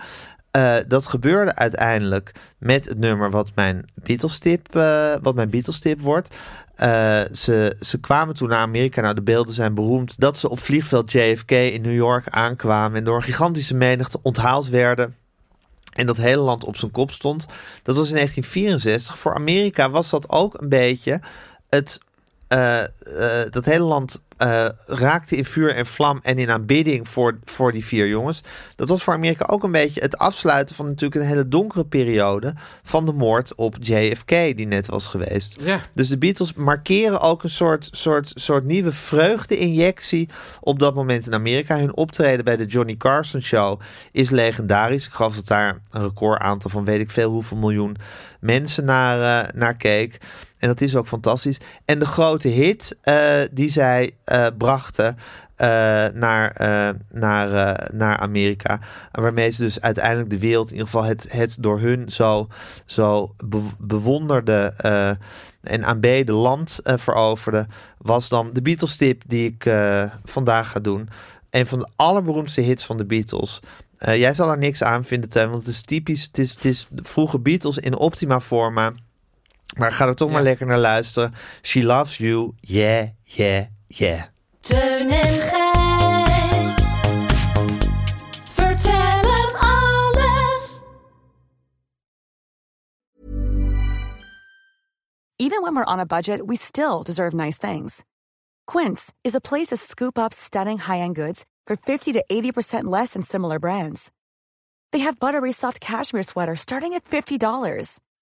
Eh, dat gebeurde uiteindelijk met het nummer wat mijn Beatles tip, eh, wat mijn Beatles tip wordt. Eh, ze, ze kwamen toen naar Amerika. Nou, de beelden zijn beroemd. Dat ze op vliegveld JFK in New York aankwamen. En door gigantische menigte onthaald werden. En dat hele land op zijn kop stond. Dat was in 1964. Voor Amerika was dat ook een beetje het. dat hele land eh, raakte in vuur en vlam en in aanbidding voor, voor die vier jongens. Dat was voor Amerika ook een beetje het afsluiten van natuurlijk een hele donkere periode van de moord op JFK die net was geweest. Ja. Dus de Beatles markeren ook een soort, soort, soort nieuwe vreugde-injectie op dat moment in Amerika. Hun optreden bij de Johnny Carson Show is legendarisch. Ik geloof dat daar een record aantal van weet ik veel hoeveel miljoen mensen naar, eh, naar keek. En dat is ook fantastisch. En de grote hit eh, die zij eh, brachten eh, naar, naar, naar Amerika. Waarmee ze dus uiteindelijk de wereld, in ieder geval het, het door hun zo, zo be- bewonderde en aanbeden land veroverde. Was dan de Beatles tip die ik vandaag ga doen. Een van de allerberoemdste hits van de Beatles. Jij zal er niks aan vinden, Teun, want het is typisch. Het is, het is vroege Beatles in optima forma. Maar ga er toch maar lekker naar luisteren. She loves you, yeah, yeah, yeah. Teun en Gijs. Vertel hem alles. Even when we're on a budget, we still deserve nice things. Quince is a place to scoop up stunning high-end goods for 50 to 80% less than similar brands. They have buttery soft cashmere sweaters starting at $50,